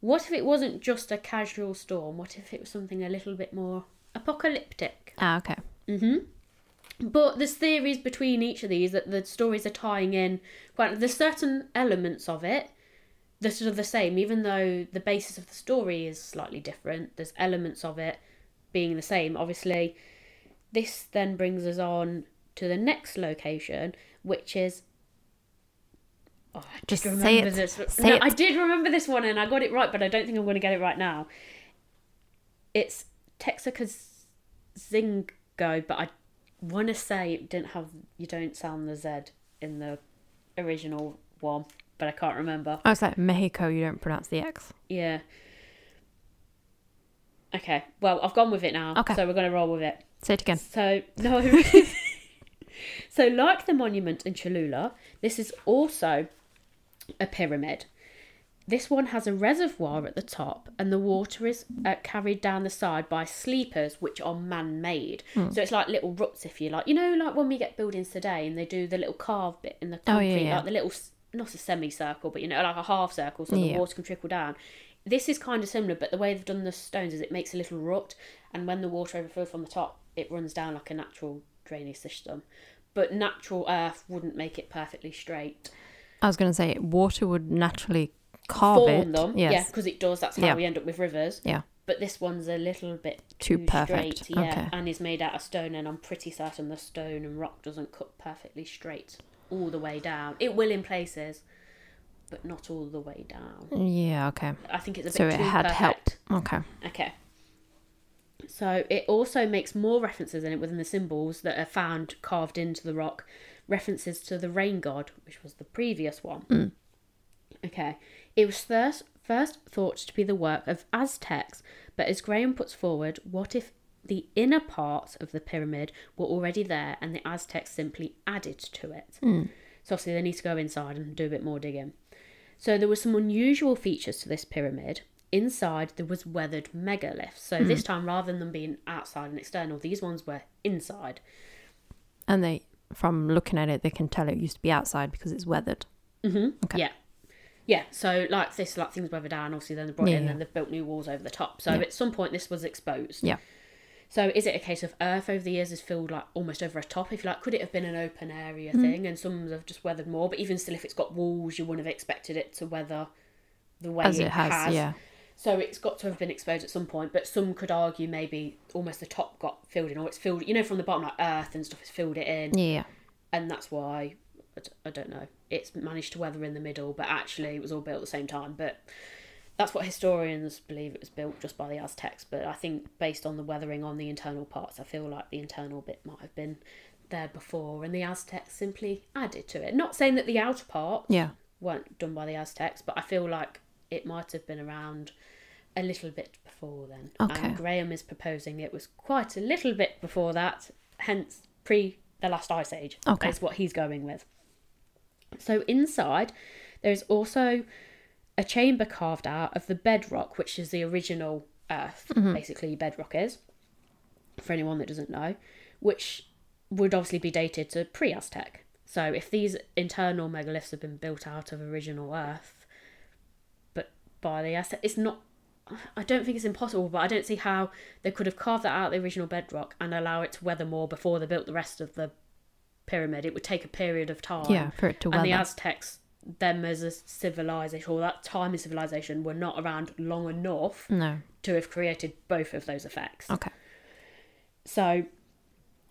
What if it wasn't just a casual storm? What if it was something a little bit more apocalyptic? Ah, okay. hmm But there's theories between each of these that the stories are tying in. Quite there's certain elements of it that are the same, even though the basis of the story is slightly different. There's elements of it being the same. Obviously, this then brings us on to the next location, which is. Oh, I Just say remember it. This. Say no, it. I did remember this one, and I got it right, but I don't think I'm going to get it right now. It's Texaca Zingo, but I want to say it didn't have. You don't sound the Z in the original one, but I can't remember. Oh, it's like Mexico. You don't pronounce the X. Yeah. Okay, well, I've gone with it now, Okay. so we're going to roll with it. Say it again. So, no. so, like the monument in Cholula, this is also a pyramid. This one has a reservoir at the top, and the water is uh, carried down the side by sleepers, which are man made. Hmm. So, it's like little ruts, if you like. You know, like when we get buildings today and they do the little carved bit in the Oh, concrete, yeah, yeah. like the little, not a semicircle, but you know, like a half circle, so the water can trickle down. This is kind of similar, but the way they've done the stones is it makes a little rut, and when the water overflows from the top, it runs down like a natural drainage system. But natural earth wouldn't make it perfectly straight. I was going to say water would naturally carve Form it. them, yeah, because it does. That's how Yeah. we end up with rivers. Yeah. But this one's a little bit Too too, perfect. straight, yeah, Okay. and is made out of stone. And I'm pretty certain the stone and rock doesn't cut perfectly straight all the way down. It will in places, but not all the way down. Yeah. Okay. I think it's a bit So too it had perfect. help. Okay. Okay. So it also makes more references in it within the symbols that are found carved into the rock, references to the rain god, which was the previous one. Mm. Okay. It was first first thought to be the work of Aztecs, but as Graham puts forward, what if the inner parts of the pyramid were already there and the Aztecs simply added to it? Mm. So obviously they need to go inside and do a bit more digging. So there were some unusual features to this pyramid. Inside there was weathered megaliths. So this time rather than them being outside and external, these ones were inside. And they, from looking at it, they can tell it used to be outside because it's weathered. Mm-hmm. Okay. Yeah. Yeah, so like this, like things weathered down, obviously then they brought it Yeah, in yeah. and they've built new walls over the top. So Yeah. at some point this was exposed. Yeah. So is it a case of earth over the years has filled like almost over a top? If you like, could it have been an open area Hmm. thing and some have just weathered more? But even still, if it's got walls, you wouldn't have expected it to weather the way As it has, yeah. So it's got to have been exposed at some point, but some could argue maybe almost the top got filled in, or it's filled, you know, from the bottom, like earth and stuff has filled it in, Yeah. and that's why I d- I don't know. It's managed to weather in the middle, but actually it was all built at the same time. But that's what historians believe it was built just by the Aztecs. But I think based on the weathering on the internal parts, I feel like the internal bit might have been there before, and the Aztecs simply added to it. Not saying that the outer part Yeah. weren't done by the Aztecs, but I feel like it might have been around a little bit before then. Okay. And Graham is proposing it was quite a little bit before that, hence pre the last ice age. Okay. Is what he's going with. So inside, there's also a chamber carved out of the bedrock, which is the original Earth, mm-hmm. basically bedrock is. For anyone that doesn't know, which would obviously be dated to pre-Aztec. So if these internal megaliths have been built out of original Earth, by the Aztec, it's not. I don't think it's impossible, but I don't see how they could have carved that out of the original bedrock and allow it to weather more before they built the rest of the pyramid. It would take a period of time. Yeah. For it to and the. Aztecs, them as a civilization, or that time in civilization, were not around long enough no. to have created both of those effects. Okay. So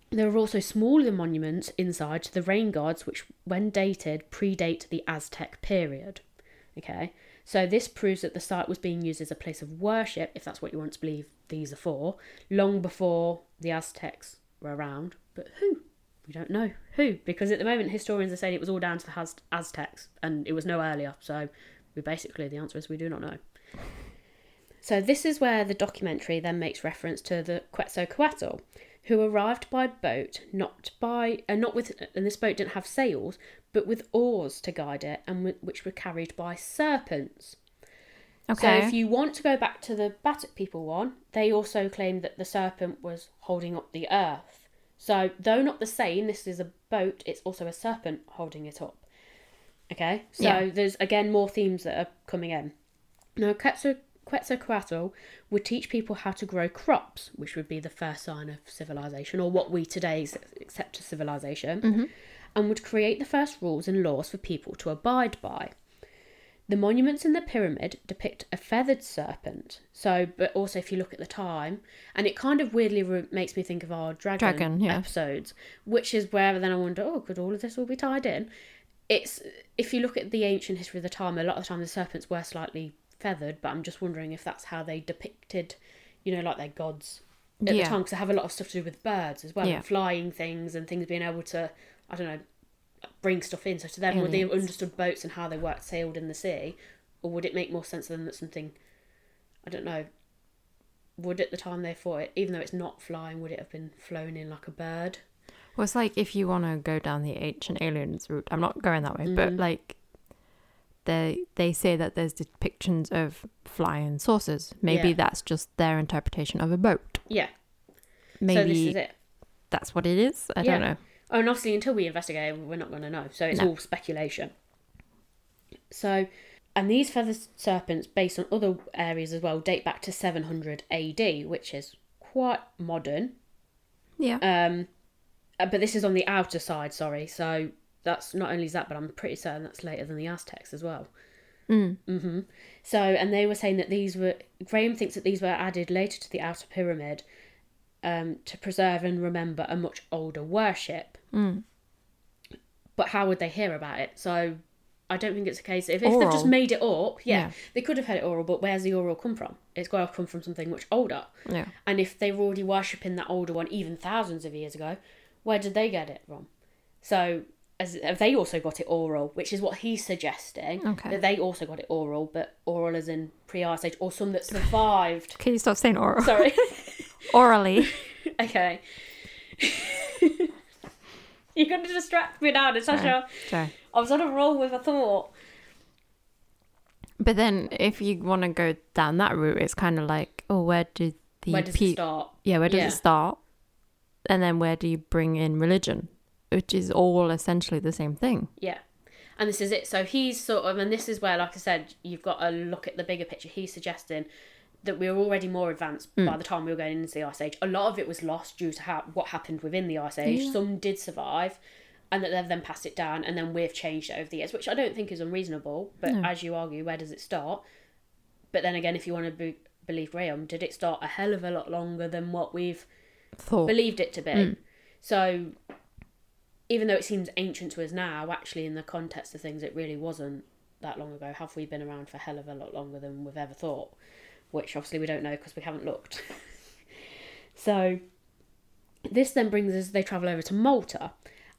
there are also smaller monuments inside to the rain gods, which, when dated, predate the Aztec period. Okay, so this proves that the site was being used as a place of worship, if that's what you want to believe these are for, long before the Aztecs were around, but who? We don't know who because at the moment historians are saying it was all down to the Az- Aztecs and it was no earlier. So we basically the answer is we do not know. So this is where the documentary then makes reference to the Quetzalcoatl, who arrived by boat, not by uh, not with, and this boat didn't have sails, but with oars to guide it, and w- which were carried by serpents. Okay. So if you want to go back to the Batak people one, they also claim that the serpent was holding up the earth. So though not the same, this is a boat, it's also a serpent holding it up. Okay, so Yeah. there's again more themes that are coming in. Now, Quetzal- Quetzalcoatl would teach people how to grow crops, which would be the first sign of civilization, or what we today accept as civilization, mm-hmm. and would create the first rules and laws for people to abide by. The monuments in the pyramid depict a feathered serpent. So, but also if you look at the time, and it kind of weirdly re- makes me think of our dragon, Dragon, yeah. episodes, which is where then I wonder, oh, could all of this all be tied in? It's if you look at the ancient history of the time, a lot of the time the serpents were slightly feathered, but I'm just wondering if that's how they depicted, you know, like their gods at Yeah. the time, because they have a lot of stuff to do with birds as well, Yeah. flying things and things being able to, I don't know, bring stuff in. So to them, would they have understood boats and how they worked, sailed in the sea, or would it make more sense than that something, I don't know, would at the time they thought it, even though it's not flying, would it have been flown in like a bird? Well, it's like if you want to go down the ancient aliens route. I'm not going that way, but Mhm. like they they say that there's depictions of flying saucers. Maybe Yeah. that's just their interpretation of a boat. Yeah. Maybe So this is it. that's what it is. I Yeah. don't know. Oh, and obviously, until we investigate, we're not going to know. So it's No. all speculation. So, and these feather serpents, based on other areas as well, date back to 700 AD, which is quite modern. Yeah. Um, uh, but this is on the outer side, sorry. So that's not only is that, but I'm pretty certain that's later than the Aztecs as well. Mm. hmm So, and they were saying that these were Graham thinks that these were added later to the outer pyramid um, to preserve and remember a much older worship. Mm. But how would they hear about it? So, I don't think it's a case if, if they've just made it up. Yeah, Yeah. they could have had it oral, but where's the oral come from? It's got to come from something much older. Yeah. And if they were already worshipping that older one, even thousands of years ago, where did they get it from? So, as have they also got it oral, which is what he's suggesting. Okay. That they also got it oral, but oral as in pre-ice age, or some that survived. Can you stop saying oral? Sorry. Orally. okay. You're going to distract me now, Natasha. Sorry. I was on a roll with a thought. But then if you want to go down that route, it's kind of like, oh, where did the Where does pe- it start? Yeah, where does Yeah. it start? And then where do you bring in religion? Which is all essentially the same thing. Yeah. And this is it. So he's sort of, and this is where, like I said, you've got to look at the bigger picture. He's suggesting that we were already more advanced by the time we were going into the Ice Age. A lot of it was lost due to how, what happened within the Ice Age. Yeah. Some did survive, and that they've then passed it down, and then we've changed it over the years, which I don't think is unreasonable. But No. as you argue, where does it start? But then again, if you want to be, believe Graham, did it start a hell of a lot longer than what we've Thought. believed it to be. Mm. So even though it seems ancient to us now, actually in the context of things, it really wasn't that long ago. Have we been around for a hell of a lot longer than we've ever thought? Which obviously we don't know because we haven't looked. so this then brings us. They travel over to Malta,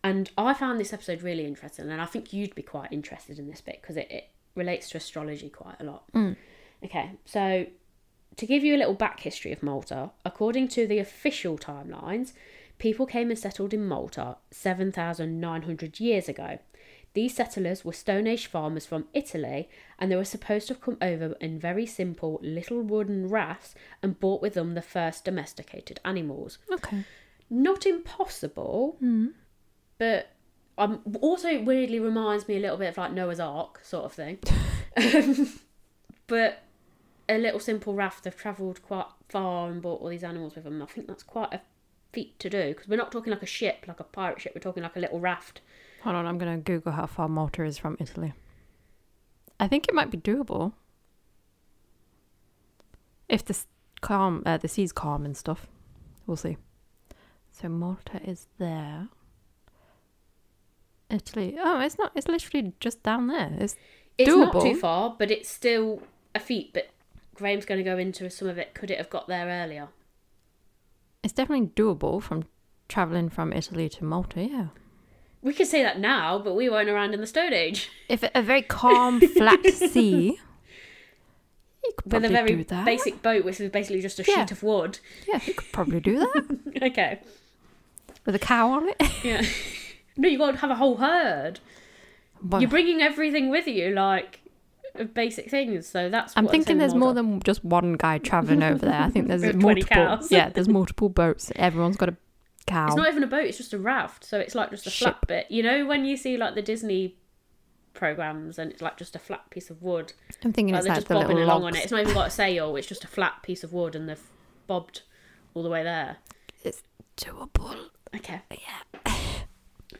and I found this episode really interesting, and I think you'd be quite interested in this bit because it, it relates to astrology quite a lot. Mm. Okay, so to give you a little back history of Malta, according to the official timelines, people came and settled in Malta 7,900 years ago. These settlers were Stone Age farmers from Italy, and they were supposed to have come over in very simple little wooden rafts and brought with them the first domesticated animals. Okay. Not impossible, Mm. but um, also it weirdly reminds me a little bit of like Noah's Ark sort of thing. Um, but a little simple raft, they've travelled quite far and brought all these animals with them. I think that's quite a feat to do because we're not talking like a ship, like a pirate ship. We're talking like a little raft. Hold on, I'm going to Google how far Malta is from Italy. I think it might be doable. If the calm, uh, the sea's calm and stuff. We'll see. So Malta is there. Italy. Oh, it's not. It's literally just down there. It's It's not Doable. too far, but it's still a feat. But Graham's going to go into some of it. Could it have got there earlier? It's definitely doable from traveling from Italy to Malta, yeah. We could say that now, but we weren't around in the Stone Age. If a very calm, flat sea, you could With a very do that. basic boat, which is basically just a Yeah. sheet of wood. Yeah, you could probably do that okay. with a cow on it. Yeah. no, you got to have a whole herd. Well, You're bringing everything with you, like of basic things. So that's. I'm what I'm thinking there's more than just one guy traveling over there. I think there's multiple. cows. Yeah, there's multiple boats. Everyone's got a cow. It's not even a boat. It's just a raft. So it's like just a flat bit. You know when you see like the Disney programs and it's like just a flat piece of wood. I'm thinking Like it's they're like just the bobbing little along logs. on it. It's not even got a sail. It's just a flat piece of wood, and they've bobbed all the way there. It's doable. Okay. Yeah.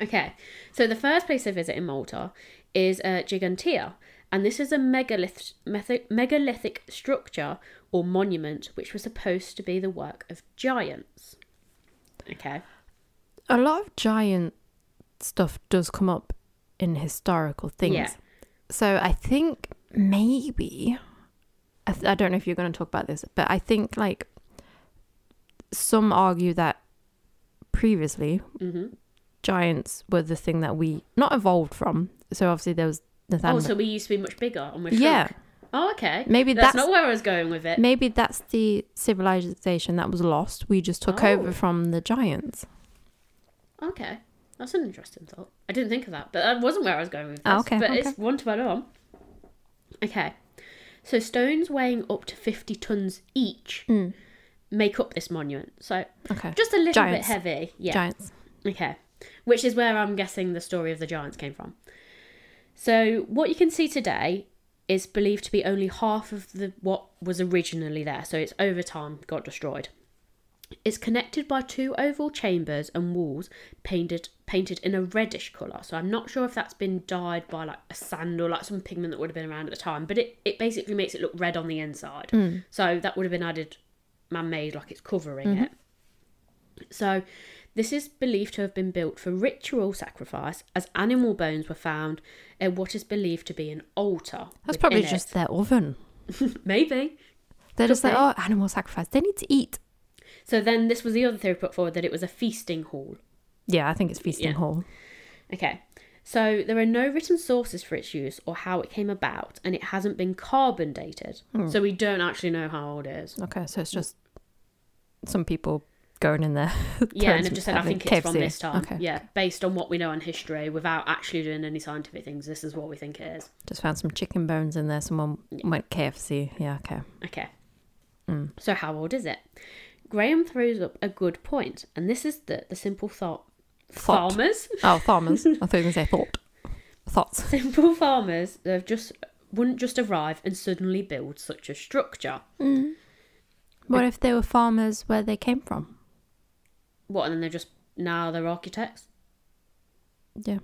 Okay. So the first place to visit in Malta is uh, Ggantija, and this is a megalith- megalithic structure or monument which was supposed to be the work of giants. Okay. A lot of giant stuff does come up in historical things. Yeah. So I think maybe I, th- I don't know if you're going to talk about this, but I think like some argue that previously hmm giants were the thing that we not evolved from. So obviously there was Neanderthal. Oh, so we used to be much bigger and we're yeah. Oh, okay. maybe That's, that's, not where I was going with it. maybe that's the civilization that was lost. We just took Oh. over from the giants. Okay. That's an interesting thought. I didn't think of that, but that wasn't where I was going with this. Oh, okay, But okay. it's one to add on. Okay. So stones weighing up to 50 tons each Mm. make up this monument. So Okay, just a little Giants. bit heavy. Yeah. giants. Okay. Which is where I'm guessing the story of the giants came from. So what you can see today is believed to be only half of the what was originally there. So it's over time got destroyed. It's connected by two oval chambers and walls painted painted in a reddish colour. So I'm not sure if that's been dyed by like a sand or like some pigment that would have been around at the time, but it, it basically makes it look red on the inside. Hmm. So that would have been added man made like it's covering mm-hmm. it. So this is believed to have been built for ritual sacrifice as animal bones were found at what is believed to be an altar. That's probably it. just their oven. maybe. They're Could just like, oh, animal sacrifice. They need to eat. So then this was the other theory put forward that it was a feasting hall. Yeah, I think it's feasting Yeah. hall. Okay. So there are no written sources for its use or how it came about, and it hasn't been carbon dated. Hmm. So we don't actually know how old it is. Okay, so it's just some people going in there. Yeah, and I've just said I think it's from this time. Okay. Yeah, based on what we know on history, without actually doing any scientific things, this is what we think it is. Just found some chicken bones in there. Someone went KFC. Yeah, okay. Okay. Mm. So how old is it? Graham throws up a good point, and this is the the simple thought. Thought. Farmers, Oh, farmers. I thought you were going to say thought. Thoughts. simple farmers, they've just wouldn't just arrive and suddenly build such a structure. What if they were farmers where they came from? What? And then they're just now they're architects. Yeah.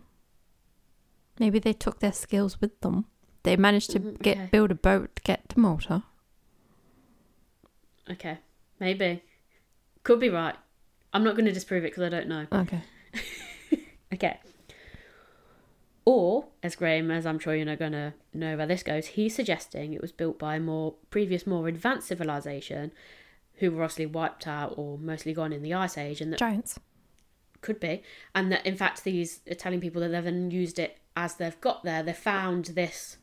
Maybe they took their skills with them. They managed to Mhm, get okay. build a boat to get to Malta. Okay, maybe could be right. I'm not going to disprove it because I don't know. Okay. Okay. Or, as Graham, as I'm sure you're not going to know where this goes, he's suggesting it was built by a more previous, more advanced civilization who were obviously wiped out or mostly gone in the Ice Age, and that Giants. could be, and that in fact these Italian people that they've then used it as they've got there, they found this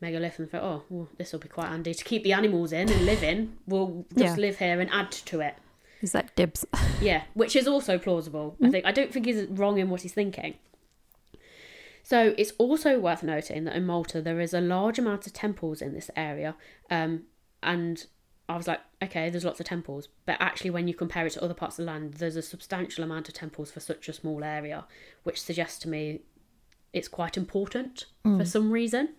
megalith and thought, oh, well, this will be quite handy to keep the animals in and live in. We'll just Yeah. live here and add to it. Is that dibs? Yeah, which is also plausible. I think I don't think he's wrong in what he's thinking. So it's also worth noting that in Malta there is a large amount of temples in this area, um, and I was like, okay, there's lots of temples, but actually when you compare it to other parts of the land, there's a substantial amount of temples for such a small area, which suggests to me it's quite important for mm. some reason.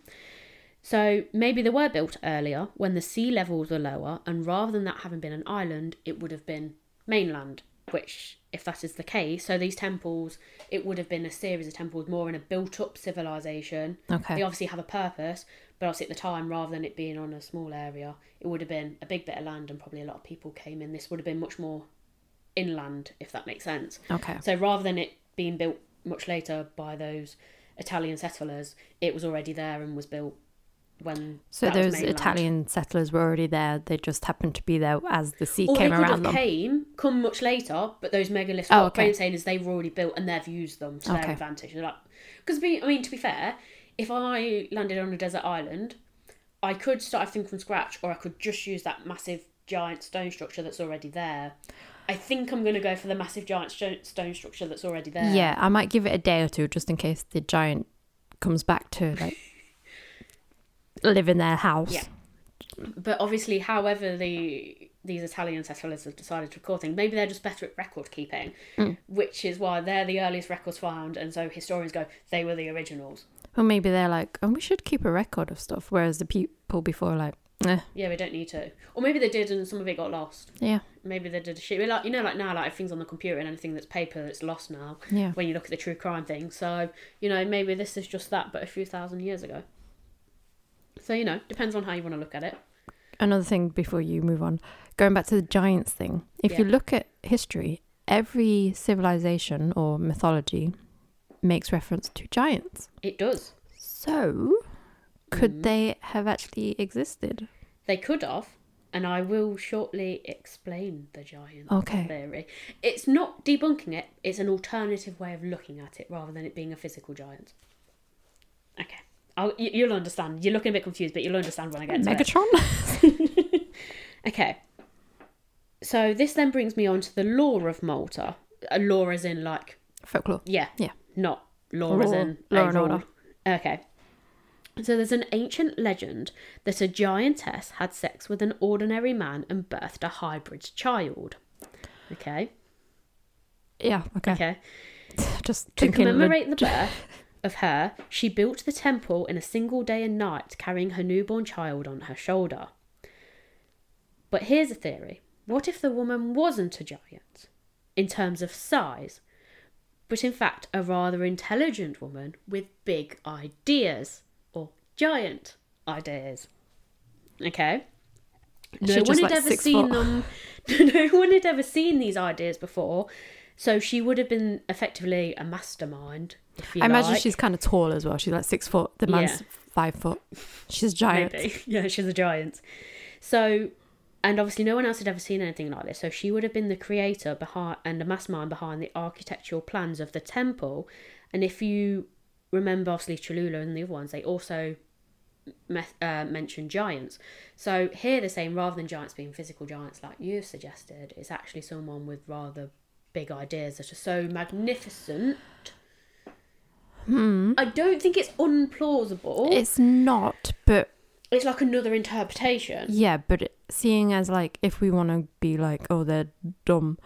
So maybe they were built earlier when the sea levels were lower, and rather than that having been an island, it would have been mainland. Which, if that is the case, so these temples, it would have been a series of temples more in a built-up civilization. Okay. They obviously have a purpose, but obviously at the time, rather than it being on a small area, it would have been a big bit of land, and probably a lot of people came in. This would have been much more inland, if that makes sense. Okay. So rather than it being built much later by those Italian settlers, it was already there and was built when So those. Italian settlers were already there. They just happened to be there as the sea Or came they around them. came, come much later, but those megaliths, Oh, what okay. Graham's saying is they've already built and they've used them to Okay. their advantage. They're like, because I mean, to be fair, if I landed on a desert island, I could start everything from scratch, or I could just use that massive giant stone structure that's already there. I think I'm going to go for the massive giant sto- stone structure that's already there. Yeah, I might give it a day or two just in case the giant comes back to like live in their house. Yeah. But obviously, however the these Italian settlers have decided to record things, maybe they're just better at record keeping, Mm. which is why they're the earliest records found, and so historians go they were the originals. Or maybe they're like, oh, we should keep a record of stuff. Whereas the people before, are like, eh, Yeah, we don't need to. Or maybe they did, and some of it got lost. yeah, Maybe they did a shit. Like you know, like now, like things on the computer, and anything that's paper that's lost now. yeah. When you look at the true crime thing, so you know maybe this is just that, but a few thousand years ago. So you know, depends on how you want to look at it. Another thing before you move on, going back to the giants thing. If you look at history, every civilization or mythology makes reference to giants. It does. So, could Mm. they have actually existed? They could have, and I will shortly explain the giant Okay. theory. It's not debunking it, it's an alternative way of looking at it rather than it being a physical giant. Okay. I'll, you, you'll understand. You're looking a bit confused, but you'll understand when I get to it. Megatron? Okay. So this then brings me on to the lore of Malta. A lore as in like, Folklore. yeah. Yeah. Not law, as Law- in law and order. Okay. So there's an ancient legend that a giantess had sex with an ordinary man and birthed a hybrid child. Okay. Yeah, okay. Okay. Just To commemorate the birth of her, she built the temple in a single day and night, carrying her newborn child on her shoulder. But here's a theory what if the woman wasn't a giant in terms of size, but in fact a rather intelligent woman with big ideas or giant ideas? Okay. No She one had like, ever seen foot. them. No one had ever seen these ideas before, so she would have been effectively a mastermind. I imagine she's kind of tall as well. She's like six foot. The man's Yeah. five foot. She's giant. Maybe. Yeah, she's a giant. So, and obviously no one else had ever seen anything like this. So she would have been the creator behind and the mastermind behind the architectural plans of the temple. And if you remember, obviously Cholula and the other ones, they also me- uh, mention giants. So here they're saying rather than giants being physical giants like you suggested, it's actually someone with rather big ideas that are so magnificent. Hmm. I don't think it's unplausible. It's not, but it's like another interpretation. yeah, but seeing as like if we want to be like, oh, they're dumb,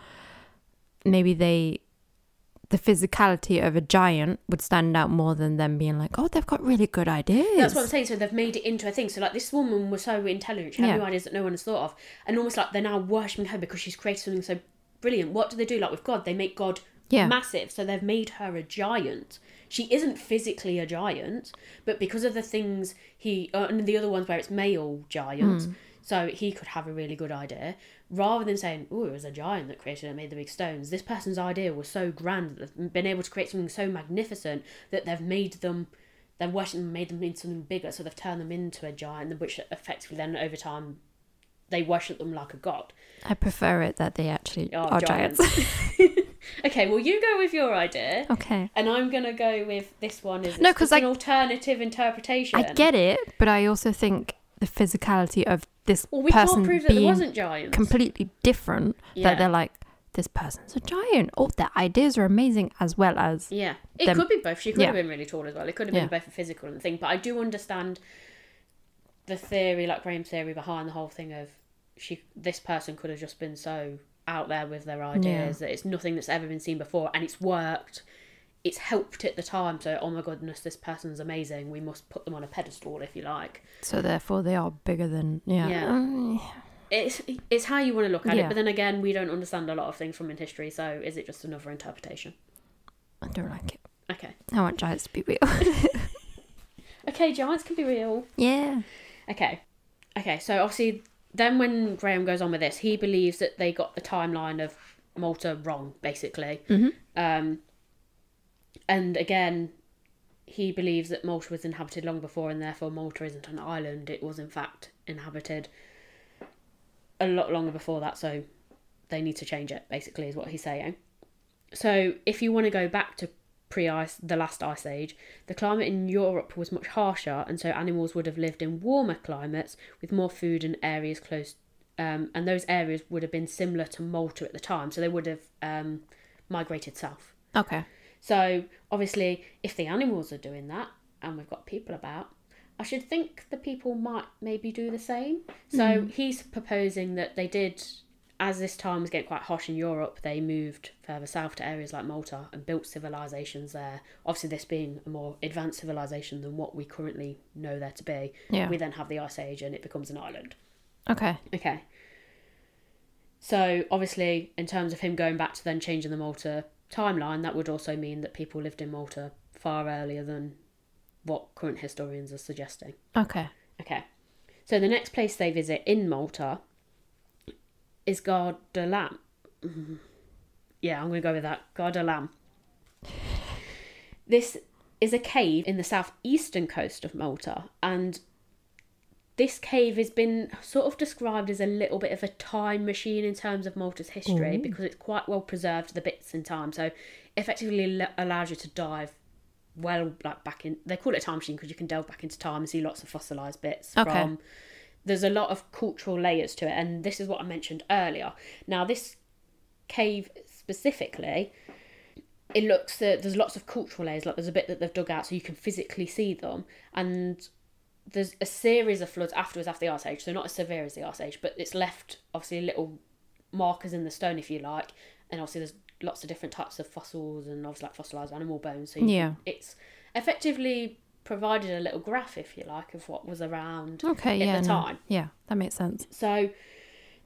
maybe they, the physicality of a giant would stand out more than them being like, oh, they've got really good ideas. That's what I'm saying. So they've made it into a thing. So like this woman was so intelligent, she had Yeah. new ideas that no one has thought of, and almost like they're now worshipping her because she's created something so brilliant. What do they do? Like with God, they make God Yeah. massive. So they've made her a giant. She isn't physically a giant, but because of the things he uh, and the other ones where it's male giants, Hmm. so he could have a really good idea. Rather than saying, "Oh, it was a giant that created and made the big stones," this person's idea was so grand that they've been able to create something so magnificent that they've made them they've worshipped them, made them into something bigger, so they've turned them into a giant, which effectively then over time they worship them like a god. I prefer it that they actually Oh, are giants. okay, well you go with your idea, okay. and I'm gonna go with this one. Is No, because an I- alternative interpretation. I get it, but I also think the physicality of this Well, we person can't prove that there being wasn't giants. completely different Yeah. that they're like, this person's a giant. Oh, their ideas are amazing as well as Yeah, it them- could be both. She could Yeah. have been really tall as well. It could have been Yeah. both a physical and thing. But I do understand the theory, like Graham's theory behind the whole thing of she. This person could have just been so out there with their ideas that it's nothing that's ever been seen before, and it's worked. It's helped at the time. So, oh my goodness, this person's amazing. We must put them on a pedestal, if you like. so therefore they are bigger than yeah. Yeah. Mm, It's it's how you want to look at it. But then again, we don't understand a lot of things from in history. So, is it just another interpretation? I don't like it. Okay. I want giants to be real. Okay, giants can be real. yeah. Okay. Okay, so obviously, then when Graham goes on with this, he believes that they got the timeline of Malta wrong, basically. Mhm. Um, and again, he believes that Malta was inhabited long before, and therefore Malta isn't an island. It was in fact inhabited a lot longer before that, so they need to change it. Basically, is what he's saying. So, if you want to go back to pre-ice, the last ice age, the climate in Europe was much harsher, and so animals would have lived in warmer climates with more food and areas close, um, and those areas would have been similar to Malta at the time. So they would have um, migrated south. Okay. So obviously, if the animals are doing that, and we've got people about, I should think the people might maybe do the same. So he's proposing that they did, as this time was getting quite harsh in Europe, they moved further south to areas like Malta and built civilizations there. Obviously, this being a more advanced civilization than what we currently know there to be. Yeah. We then have the Ice Age and it becomes an island. Okay. Okay. So obviously, in terms of him going back to then changing the Malta timeline, that would also mean that people lived in Malta far earlier than what current historians are suggesting. Okay. Okay. So the next place they visit in Malta is Għar Dalam. Mhm. Yeah, I'm going to go with that. Għar Dalam. This is a cave in the southeastern coast of Malta, and this cave has been sort of described as a little bit of a time machine in terms of Malta's history Ooh. because it's quite well preserved the bits in time. So effectively l- allows you to dive well like back in they call it a time machine because you can delve back into time and see lots of fossilized bits Okay. from there's a lot of cultural layers to it and this is what I mentioned earlier. Now this cave specifically it looks that there's lots of cultural layers like there's a bit that they've dug out so you can physically see them and there's a series of floods afterwards after the ice age so not as severe as the ice age but it's left obviously little markers in the stone if you like and obviously there's lots of different types of fossils and obviously like fossilized animal bones so Yeah. it's effectively provided a little graph if you like of what was around Okay. at yeah. the no. time Yeah, that makes sense. so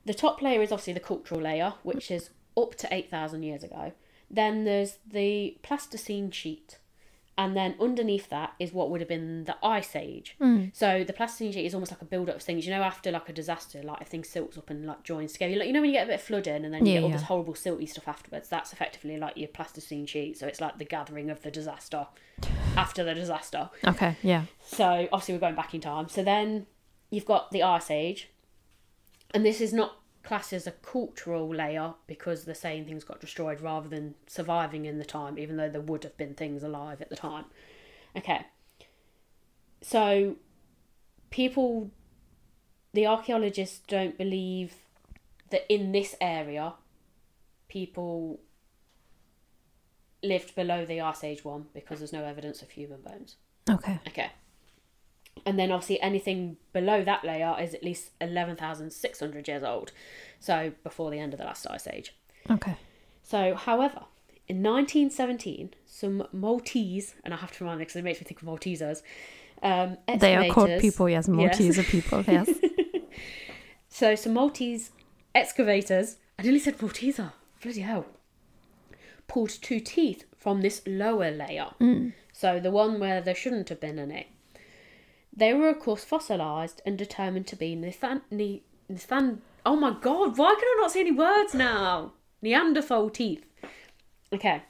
the top layer is obviously the cultural layer, which is up to 8,000 years ago. Then there's the Pleistocene sheet. And then underneath that is what would have been the Ice Age. Mm. So the Pleistocene sheet is almost like a build up of things. You know, after like a disaster, like if things silts up and like joins together. You know- You know when you get a bit of flooding and then you Yeah, get all yeah. this horrible silty stuff afterwards? That's effectively like your Pleistocene sheet. So it's like the gathering of the disaster after the disaster. Okay. Yeah. So obviously we're going back in time. So then you've got the Ice Age, and this is not classed as a cultural layer because they're saying things got destroyed rather than surviving in the time, even though there would have been things alive at the time. Okay. So people, the archaeologists don't believe that in this area, people lived below the Ice Age one because there's no evidence of human bones. Okay. Okay. And then obviously anything below that layer is at least 11,600 years old. So before the end of the last ice age. Okay. So, however, in 1917, some Maltese, and I have to remind because it makes me think of Maltesers, um, They are called people. Yes. Maltese are people. Yes. So some Maltese excavators, I nearly said Malteser, bloody hell, pulled two teeth from this lower layer. So the one where there shouldn't have been any. They were of course fossilised and determined to be Nethan... Ne- Nethan... Oh my god, why can I not say any words now? Neanderthal teeth. Okay.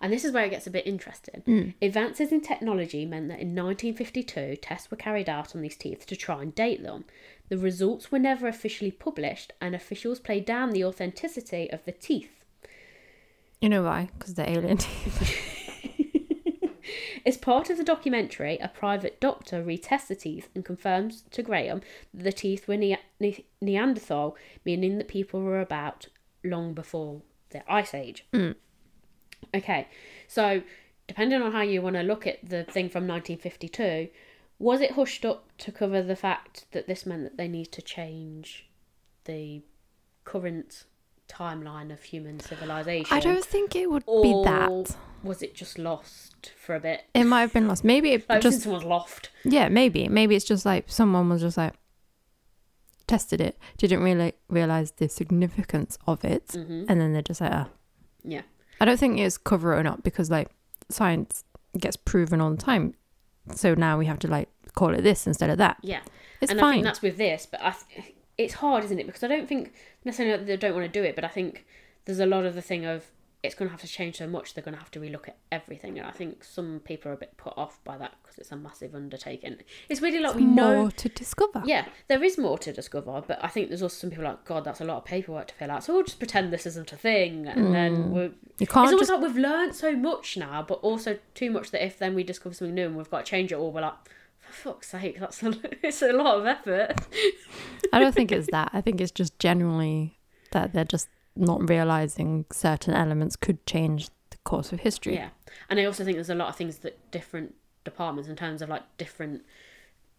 And this is where it gets a bit interesting. Hmm. Advances in technology meant that in 1952, tests were carried out on these teeth to try and date them. The results were never officially published, and officials played down the authenticity of the teeth. You know why? Because they're alien teeth. As part of the documentary, a private doctor retests the teeth and confirms to Graham that the teeth were ne- ne- Neanderthal, meaning that people were about long before the Ice Age. Mm. Okay, so depending on how you want to look at the thing from 1952, was it hushed up to cover the fact that this meant that they need to change the current timeline of human civilization? I don't think it would or be that. was it just lost for a bit? It might have been lost. Maybe it Like just since someone's loft. Yeah, maybe. Maybe it's just like someone was just like tested it, didn't really realize the significance of it, hmm and then they're just like, ah. Yeah. I don't think it's covering up because like science gets proven all the time. So now we have to like call it this instead of that. Yeah. It's and I fine. think that's with this, but I th- it's hard, isn't it? Because I don't think necessarily that they don't want to do it, but I think there's a lot of the thing of it's going to have to change so much. They're going to have to relook at everything, and I think some people are a bit put off by that because it's a massive undertaking. It's really like we know. More to discover. Yeah, there is more to discover, but I think there's also some people like, God, that's a lot of paperwork to fill out. So we'll just pretend this isn't a thing, and then mm. we're. You can't it's almost just. like we've learned so much now, but also too much that if then we discover something new and we've got to change it all, we're like, fuck's sake, that's a, it's a lot of effort. I don't think it's that. I think it's just generally that they're just not realizing certain elements could change the course of history. Yeah, and I also think there's a lot of things that different departments, in terms of like different,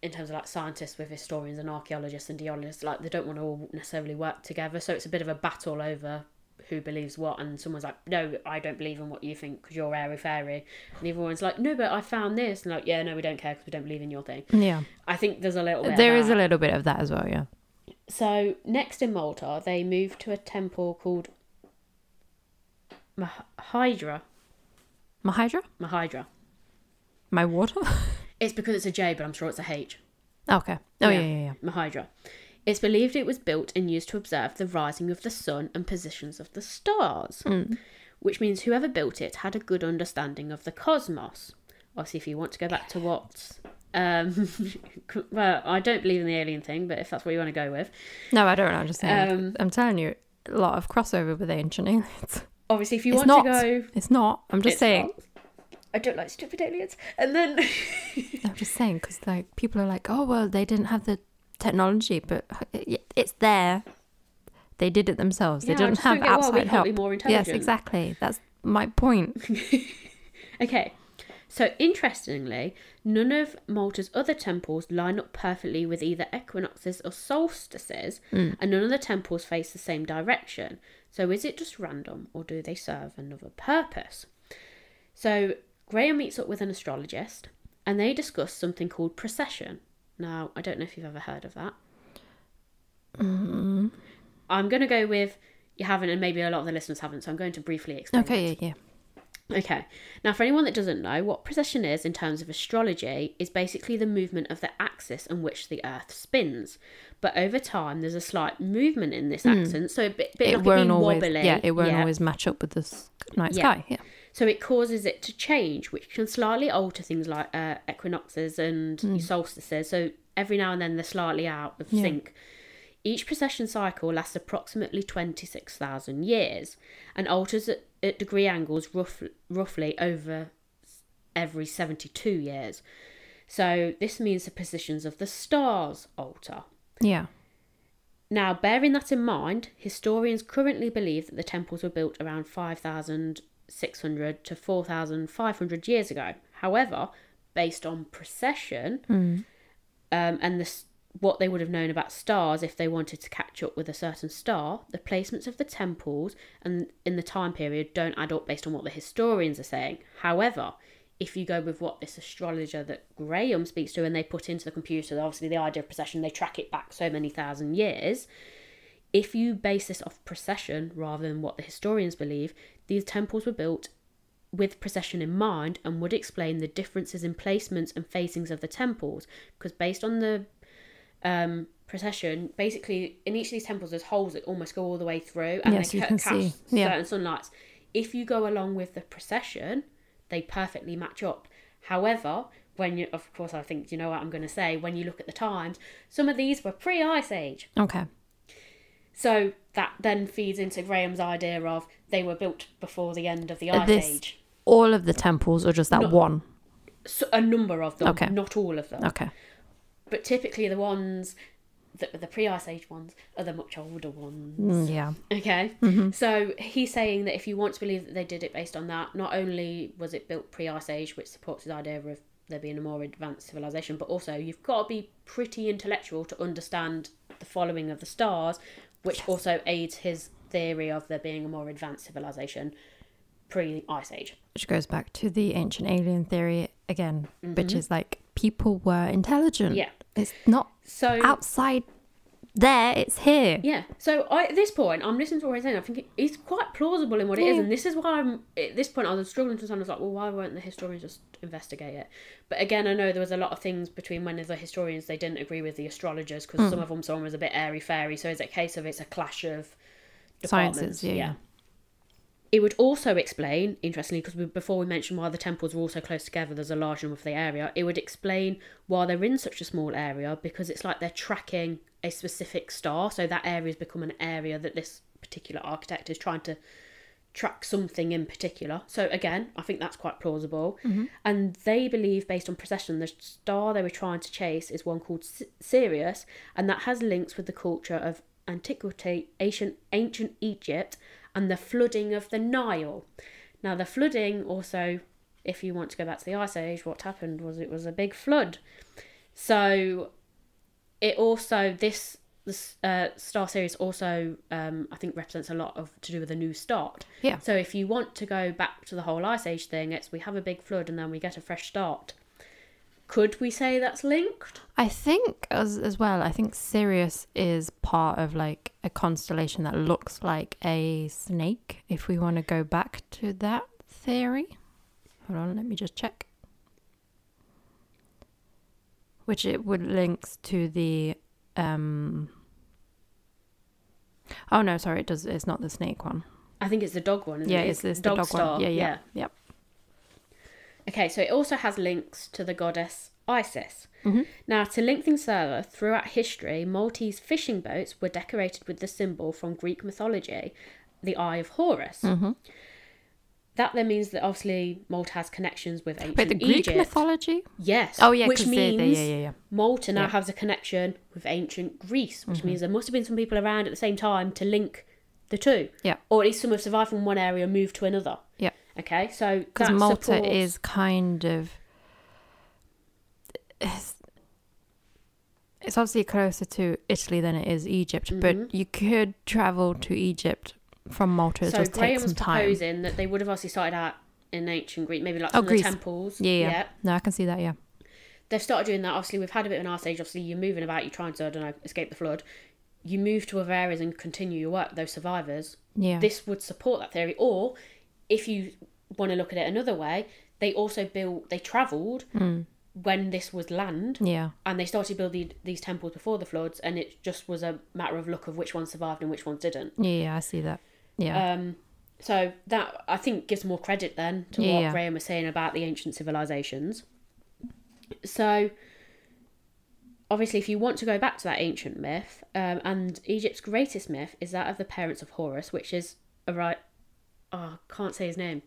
in terms of like scientists with historians and archaeologists and geologists, like they don't want to all necessarily work together. So it's a bit of a battle over who believes what, and someone's like, no, I don't believe in what you think because you're airy fairy, and everyone's like, no, but I found this, and like, yeah, no, we don't care because we don't believe in your thing. Yeah. I think there's a little bit. There is a little bit of that as well, yeah. So next in Malta, they moved to a temple called Mnajdra. Mnajdra? Mnajdra. My water? It's because it's a J, but I'm sure it's a H. okay. Oh, Yeah. yeah, yeah, yeah. Mnajdra. It's believed it was built and used to observe the rising of the sun and positions of the stars, Mm. which means whoever built it had a good understanding of the cosmos. Obviously, if you want to go back to what. Um, well, I don't believe in the alien thing, but if that's what you want to go with. No, I don't. I'm just saying. Um, I'm telling you, a lot of crossover with ancient aliens. Obviously, if you It's want not. to go. It's not. I'm just saying. not. I don't like stupid aliens. And then. I'm just saying because like people are like, oh well, they didn't have the technology, but it's there. They did it themselves. Yeah, they didn't don't have get why we outside help. Yes, exactly. That's my point. Okay, so interestingly, none of Malta's other temples line up perfectly with either equinoxes or solstices, hmm. and none of the temples face the same direction. So is it just random, or do they serve another purpose? So Graham meets up with an astrologist, and they discuss something called precession. Now, I don't know if you've ever heard of that. I'm going to go with you haven't, and maybe a lot of the listeners haven't, so I'm going to briefly explain. it. Okay, yeah, yeah. Okay. Now, for anyone that doesn't know, what precession is in terms of astrology is basically the movement of the axis on which the Earth spins. But over time, there's a slight movement in this axis, so a bit, bit Hmm. It like won't always. wobbly. Yeah, it won't yeah. always match up with the night Yeah. sky. Yeah. So it causes it to change, which can slightly alter things like uh, equinoxes and Hmm. solstices. So every now and then they're slightly out of Yeah. sync. Each precession cycle lasts approximately 26,000 years and alters at, at degree angles rough, roughly over every 72 years. So this means the positions of the stars alter. Yeah. Now, bearing that in mind, historians currently believe that the temples were built around 5,600 to 4,500 years ago. However, based on precession um, and the, what they would have known about stars if they wanted to catch up with a certain star, the placements of the temples and in the time period don't add up based on what the historians are saying. However, if you go with what this astrologer that Graham speaks to and they put into the computer, obviously the idea of precession, they track it back so many thousand years. If you base this off precession rather than what the historians believe, these temples were built with precession in mind and would explain the differences in placements and facings of the temples. Because based on the um, precession, basically in each of these temples, there's holes that almost go all the way through, and Yes, they ca- can catch see. Yeah. certain sunlights. If you go along with the precession they perfectly match up. However, when you, of course, I think you know what I'm going to say. When you look at the times, some of these were pre-ice age. Okay. So that then feeds into Graham's idea of they were built before the end of the ice this- age. All of the temples, or just that No. one? So a number of them, Okay. not all of them. Okay. But typically the ones that were the pre-ice age ones are the much older ones. Mm, yeah. Okay. Mm-hmm. So he's saying that if you want to believe that they did it based on that, not only was it built pre ice age, which supports his idea of there being a more advanced civilization, but also you've got to be pretty intellectual to understand the following of the stars, which also aids his theory of there being a more advanced civilization pre ice age. Which goes back to the ancient alien theory again, which Mhm. is like people were intelligent. Yeah. It's not So outside there, it's here. Yeah. So I, at this point, I'm listening to what he's saying. I think it, it's quite plausible in what it is, Yeah. and this is why I'm at this point. I was struggling to understand. I was like, well, why won't the historians just investigate it? But again, I know there was a lot of things between when the historians they didn't agree with the astrologers because hmm. some of them someone was a bit airy fairy. So is it a case of it's a clash of departments? Sciences, yeah, yeah. It would also explain, interestingly, because we, before we mentioned why the temples were also close together, there's a large number for the area. It would explain why they're in such a small area because it's like they're tracking a specific star. So that area has become an area that this particular architect is trying to track something in particular. So again, I think that's quite plausible. Mm-hmm. And they believe, based on precession, the star they were trying to chase is one called Sirius, and that has links with the culture of antiquity, ancient ancient Egypt, and the flooding of the Nile. Now, the flooding also, if you want to go back to the Ice Age, what happened was it was a big flood. So, it also this this uh, star Sirius also um, I think represents a lot of to do with a new start. Yeah. So if you want to go back to the whole Ice Age thing, it's we have a big flood and then we get a fresh start. Could we say that's linked? I think as as well. I think Sirius is part of like a constellation that looks like a snake. If we want to go back to that theory, hold on, let me just check. Which it would links to the um. Oh no, sorry, it does. It's not the snake one. I think it's the dog one. Isn't yeah, it? it's, it's the dog star. one. Yeah, yeah, yep. Okay, so it also has links to the goddess Isis. Mhm. Now, to link things further, throughout history, Maltese fishing boats were decorated with the symbol from Greek mythology, the Eye of Horus. Mm-hmm. That then means that obviously Malta has connections with ancient Wait, the Greek Egypt. mythology? Yes. Oh yeah, which 'cause they- means they, yeah, yeah, yeah. Malta now Yeah. has a connection with ancient Greece, which Mm-hmm. means there must have been some people around at the same time to link the two. Yeah. Or at least some have survived from one area and moved to another. Yeah. Okay, so because Malta supports- is kind of it's, it's obviously closer to Italy than it is Egypt, Mhm. but you could travel to Egypt from Malta. So just Graham takes was some time. proposing that they would have obviously started out in ancient Greece, maybe like Oh, some of the temples. Yeah, yeah. No, I can see that. Yeah, They've started doing that. Obviously, we've had a bit of an ice age. Obviously, you're moving about, you're trying to, I don't know, escape the flood. You move to other areas and continue your work. Those survivors, yeah, this would support that theory. Or if you want to look at it another way, they also built, they travelled Mm. when this was land yeah, and they started building these temples before the floods and it just was a matter of luck of which ones survived and which ones didn't. yeah, yeah. I see that. Yeah, Um, so that I think gives more credit then to Yeah, what. Graham was saying about the ancient civilizations. So obviously, if you want to go back to that ancient myth, um, and Egypt's greatest myth is that of the parents of Horus, which is a right. Oh, can't say his name.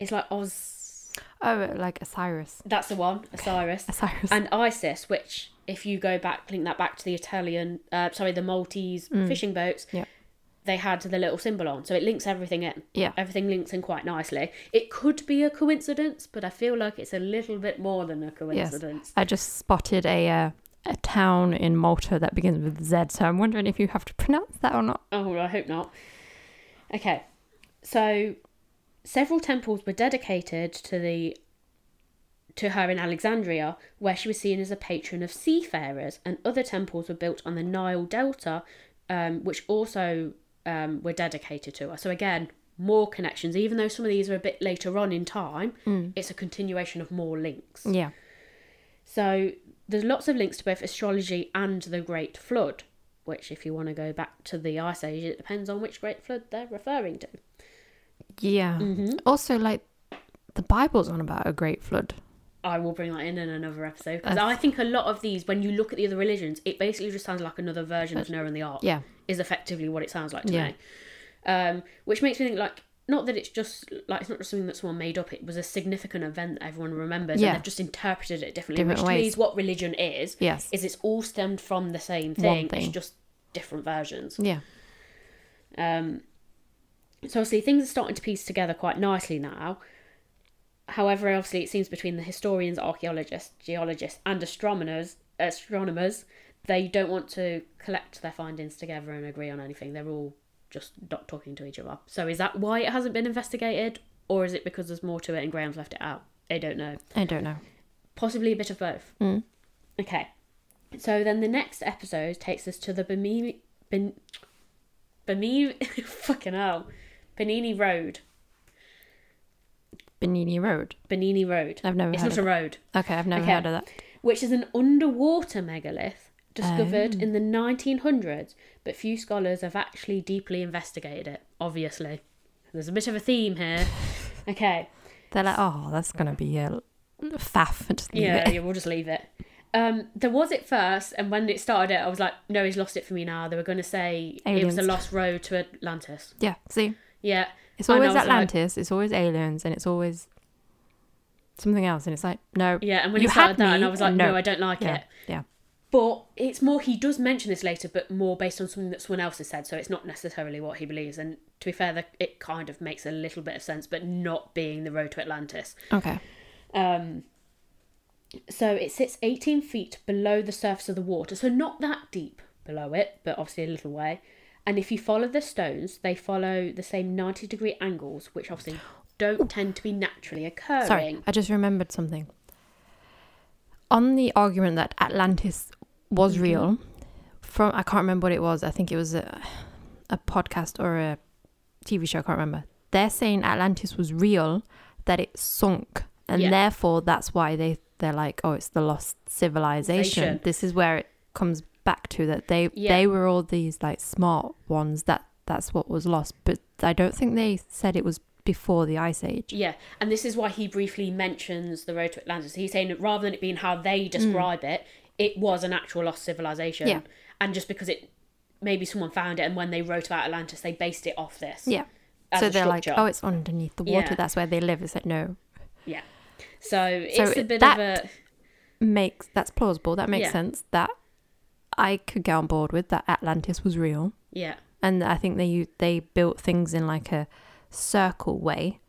It's like Oz. oh, like Osiris, That's the one, Osiris. Osiris. and Isis, which if you go back, link that back to the Italian, uh, sorry, the Maltese fishing boats, Yeah. they had the little symbol on, so it links everything in. yeah, Everything links in quite nicely. It could be a coincidence, but I feel like it's a little bit more than a coincidence. Yes. I just spotted a uh, a town in Malta that begins with Z, so I'm wondering if you have to pronounce that or not. Oh, well, I hope not. Okay, so several temples were dedicated to the to her in Alexandria, where she was seen as a patron of seafarers, and other temples were built on the Nile Delta, um, which also um, were dedicated to her. So again, more connections. Even though some of these are a bit later on in time, it's a continuation of more links. Yeah, So there's lots of links to both astrology and the Great Flood, which, if you want to go back to the Ice Age, it depends on which Great Flood they're referring to. yeah. Mm-hmm. Also, like the Bible's on about a great flood. I will bring that in in another episode because I think a lot of these, when you look at the other religions, it basically just sounds like another version of Noah and the Ark. Yeah, Is effectively what it sounds like to Yeah. me. Um, which makes me think like. Not that it's just like it's not just something that someone made up. It was a significant event that everyone remembers, Yeah. and they've just interpreted it differently. Different which to me ways. is what religion is. yes, Is it's all stemmed from the same One thing. It's just different versions. yeah, Um, so obviously things are starting to piece together quite nicely now. However, obviously it seems between the historians, archaeologists, geologists, and astronomers, astronomers, they don't want to collect their findings together and agree on anything. They're all just not talking to each other. So is that why it hasn't been investigated, or is it because there's more to it and Graham's left it out? I don't know. I don't know. Possibly a bit of both. Mm. Okay. So then the next episode takes us to the Bimini. Ben, Bimini. fucking hell. Benini Road. Benini Road. Benini Road. I've never It's not a road. Okay, I've never Okay. heard of that. Which is an underwater megalith discovered Oh. in the 1900s, but few scholars have actually deeply investigated it, obviously. There's a bit of a theme here. Okay. They're like, oh, that's gonna be a faff. Yeah, yeah, we'll just leave it. Um, there was it first, and when it started it, I was like, no, he's lost it for me now. They were going to say it was a lost road to Atlantis. Yeah. See, Yeah. it's always was like- Atlantis. it's always aliens, and it's always something else. And it's like, no, Yeah, and when You he started that, and I was like, no, no. I don't like yeah, it. But it's more, he does mention this later, but more based on something that someone else has said. So it's not necessarily what he believes. And to be fair, it kind of makes a little bit of sense, but not being the road to Atlantis. okay, Um, so it sits 18 feet below the surface of the water, so not that deep below it, but obviously a little way. And if you follow the stones, they follow the same 90 degree angles, which obviously don't tend to be naturally occurring. Sorry, I just remembered something. On the argument that Atlantis was Mhm. real, from I can't remember what it was. I think it was a, a podcast or a TV show. I can't remember. They're saying Atlantis was real, that it sunk, and Yeah. therefore that's why they they're like, oh, it's the lost civilization. This is where it comes back to that they Yeah. they were all these like smart ones that that's what was lost. But I don't think they said it was before the ice age. Yeah, and this is why he briefly mentions the road to Atlantis. He's saying that rather than it being how they describe it, it was an actual lost civilization. Yeah. And just because it maybe someone found it and when they wrote about Atlantis they based it off this. Yeah. so they're like, oh, it's underneath the water. Yeah. That's where they live. It's like, no, Yeah. So it's So a bit that- of a makes that's plausible. That makes Yeah. sense. That I could get on board with. That Atlantis was real, yeah. and I think they they built things in like a circle way,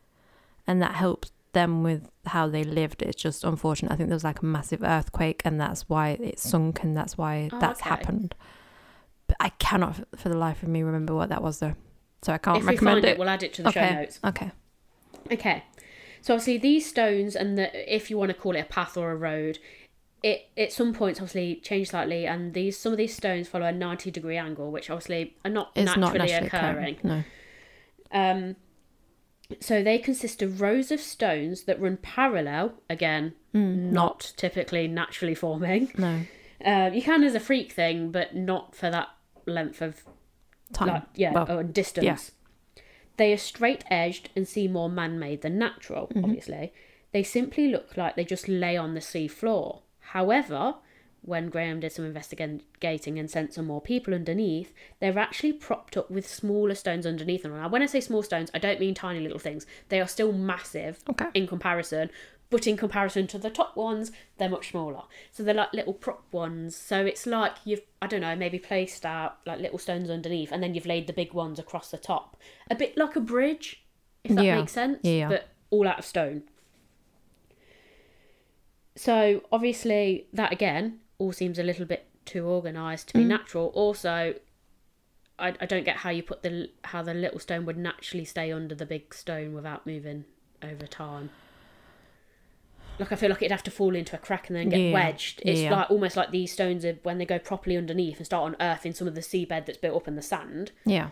and that helped them with how they lived. It's just unfortunate. I think there was like a massive earthquake, and that's why it sunk, and that's why Oh, that's okay. happened. But I cannot, for the life of me, remember what that was though. So I can't if we recommend find it, it. we'll add it to the show notes. Okay. Okay. So obviously these stones and the if you want to call it a path or a road, it at some points obviously change slightly and these some of these stones follow a 90 degree angle which obviously are not It's naturally, not naturally occurring. occurring. No. Um so they consist of rows of stones that run parallel, again, Mm, not typically naturally forming. No. Um, you can as a freak thing, but not for that length of Time. like yeah Well, or distance. Yeah. They are straight edged and seem more man made than natural. Mm-hmm. Obviously, they simply look like they just lay on the sea floor. However, when Graham did some investigating and sent some more people underneath, they're actually propped up with smaller stones underneath them. Now, when I say small stones, I don't mean tiny little things. They are still massive Okay. in comparison, but in comparison to the top ones, they're much smaller. So they're like little prop ones. So it's like you've, I don't know, maybe placed out like little stones underneath, and then you've laid the big ones across the top. A bit like a bridge, if that Yeah. makes sense. Yeah. But all out of stone. So obviously, that again all seems a little bit too organised to be Mm. natural. Also, I, I don't get how you put the how the little stone would naturally stay under the big stone without moving over time. Like I feel like it'd have to fall into a crack and then get Yeah. wedged. It's Yeah. like almost like these stones are when they go properly underneath and start unearthing some of the seabed that's built up in the sand. Yeah.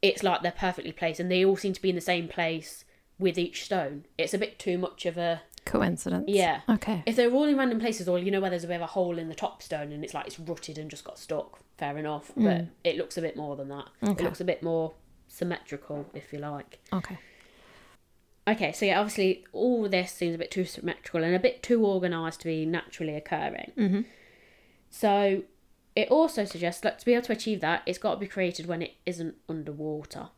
It's like they're perfectly placed and they all seem to be in the same place with each stone. It's a bit too much of a Coincidence. yeah. Okay. If they're all in random places, or you know where there's a bit of a hole in the top stone and it's like it's rutted and just got stuck, fair enough. But it looks a bit more than that. It Mm. Looks a bit more symmetrical, if you like. Okay. Okay, so yeah, obviously all this seems a bit too symmetrical and a bit too organised to be naturally occurring. Mm-hmm. So it also suggests that to be able to achieve that, it's got to be created when it isn't underwater.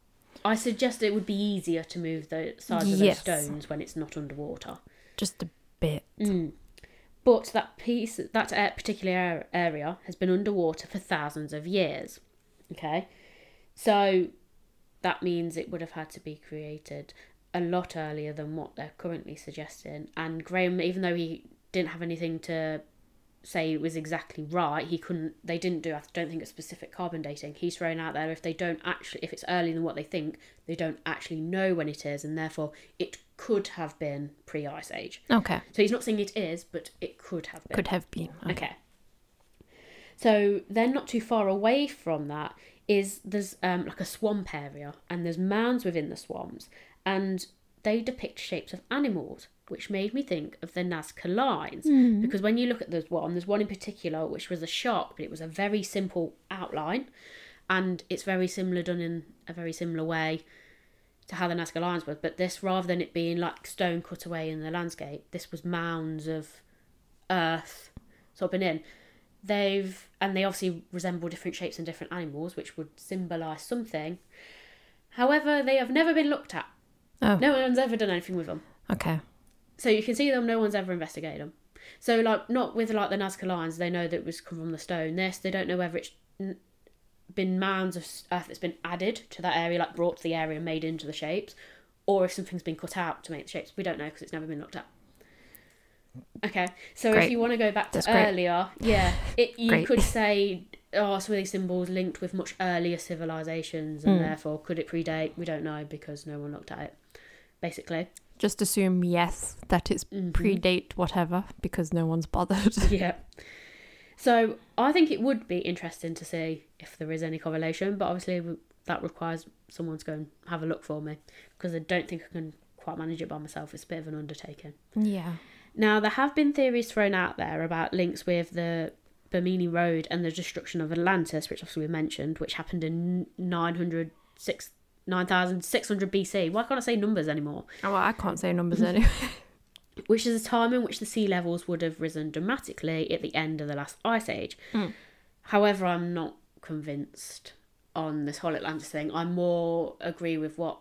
I suggest it would be easier to move the size of Yes. those stones when it's not underwater. Just a bit. Mm. But that piece, that particular area has been underwater for thousands of years. Okay, so that means it would have had to be created a lot earlier than what they're currently suggesting. And Graham, even though he didn't have anything to say it was exactly right, he couldn't. They didn't do. I don't think a specific carbon dating. He's thrown out there if they don't actually, if it's earlier than what they think, they don't actually know when it is, and therefore it could have been pre-ice age. Okay. So he's not saying it is, but it could have been. Could have been. Okay. Okay. So then, not too far away from that is there's um, like a swamp area, and there's mounds within the swamps, and they depict shapes of animals. which made me think of the Nazca lines. Mm. Because when you look at this one, there's one in particular which was a shark, but it was a very simple outline, and it's very similar done in a very similar way to how the Nazca lines were. But this, rather than it being like stone cut away in the landscape, this was mounds of earth sort of been in. They've and they obviously resemble different shapes and different animals, which would symbolise something. However, they have never been looked at. Oh, No one's ever done anything with them. okay. So you can see them. No one's ever investigated them. So like not with like the Nazca lines, they know that it was come from the stone. This they don't know whether it's been mounds of earth that's been added to that area, like brought to the area, and made into the shapes, or if something's been cut out to make the shapes. We don't know because it's never been looked at. Okay, so if you want to go back to That's great. earlier, yeah, it you Great. could say, oh, some of these symbols linked with much earlier civilizations, and Hmm. therefore could it predate? We don't know because no one looked at it. Basically, Just assume yes that it's Mhm. predate whatever because no one's bothered. yeah. So I think it would be interesting to see if there is any correlation, but obviously that requires someone to go and have a look for me because I don't think I can quite manage it by myself. It's a bit of an undertaking. yeah. Now there have been theories thrown out there about links with the Bimini Road and the destruction of Atlantis, which obviously we mentioned, which happened in 900, six- 9600 BC. Why can't I say numbers anymore? Oh, well, I can't say numbers anyway. which is a time in which the sea levels would have risen dramatically at the end of the last ice age. Mm. However, I'm not convinced on this whole Atlantis thing. I more agree with what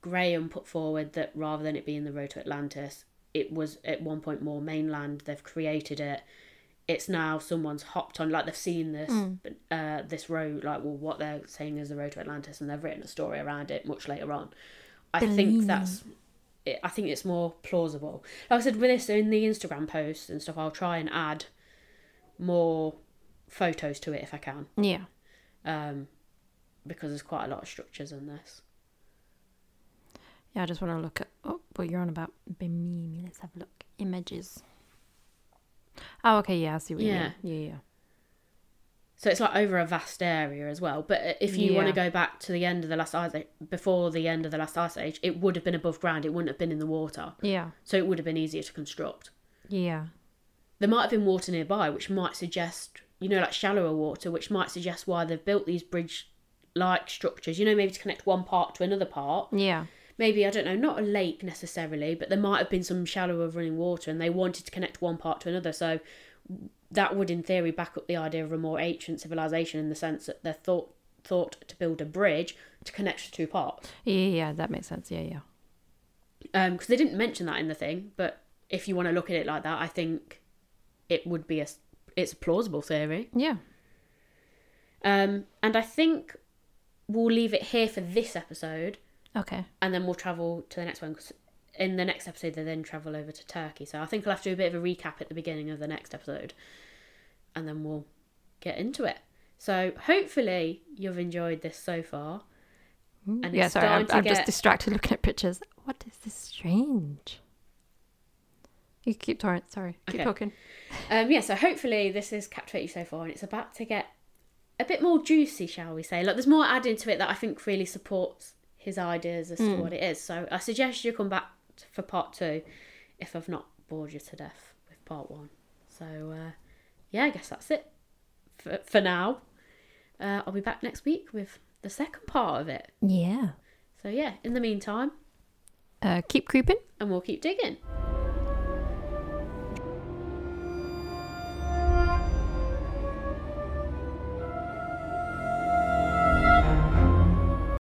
Graham put forward that rather than it being the road to Atlantis, it was at one point more mainland. They've created it. It's now someone's hopped on, like they've seen this Mm. uh, this road, like well, what they're saying is the road to Atlantis, and they've written a story around it much later on. I Bellini. think that's it, I think it's more plausible. Like I said, with this in the Instagram posts and stuff, I'll try and add more photos to it if I can, yeah. um, because there's quite a lot of structures in this. Yeah, I just want to look at oh, what you're on about. Bimini. Let's have a look. Images. Oh, okay. Yeah, I see what Yeah. you mean. Yeah, yeah. So it's like over a vast area as well. But uh, if you want to go back to the end of the last ice age, before the end of the last ice age, it would have been above ground. It wouldn't have been in the water, Yeah. so it would have been easier to construct. Yeah. There might have been water nearby, which might suggest, you know, like shallower water, which might suggest why they've built these bridge-like structures. You know, maybe to connect one part to another part. Yeah. maybe I don't know, not a lake necessarily, but there might have been some shallower running water, and they wanted to connect one part to another. So that would, in theory, back up the idea of a more ancient civilization in the sense that they're thought thought to build a bridge to connect the two parts. Yeah, yeah, that makes sense. Yeah, yeah. Um, because they didn't mention that in the thing, but if you want to look at it like that, I think it would be a it's a plausible theory. Yeah. Um, and I think we'll leave it here for this episode. Okay. and then we'll travel to the next one because in the next episode they then travel over to Turkey. So I think I'll have to do a bit of a recap at the beginning of the next episode, and then we'll get into it. So hopefully you've enjoyed this so far. And yeah, sorry, I'm, I'm just distracted looking at pictures. What is this strange? You keep torrent. Sorry, keep Okay. talking. Um, yeah, so hopefully this has captivated you so far, and it's about to get a bit more juicy, shall we say? Like there's more added to it that I think really supports his ideas as to what it is. So I suggest you come back for part two, if I've not bored you to death with part one. So uh, yeah, I guess that's it for for now. Uh, I'll be back next week with the second part of it. Yeah. So yeah, in the meantime, Uh, keep creeping. and we'll keep digging.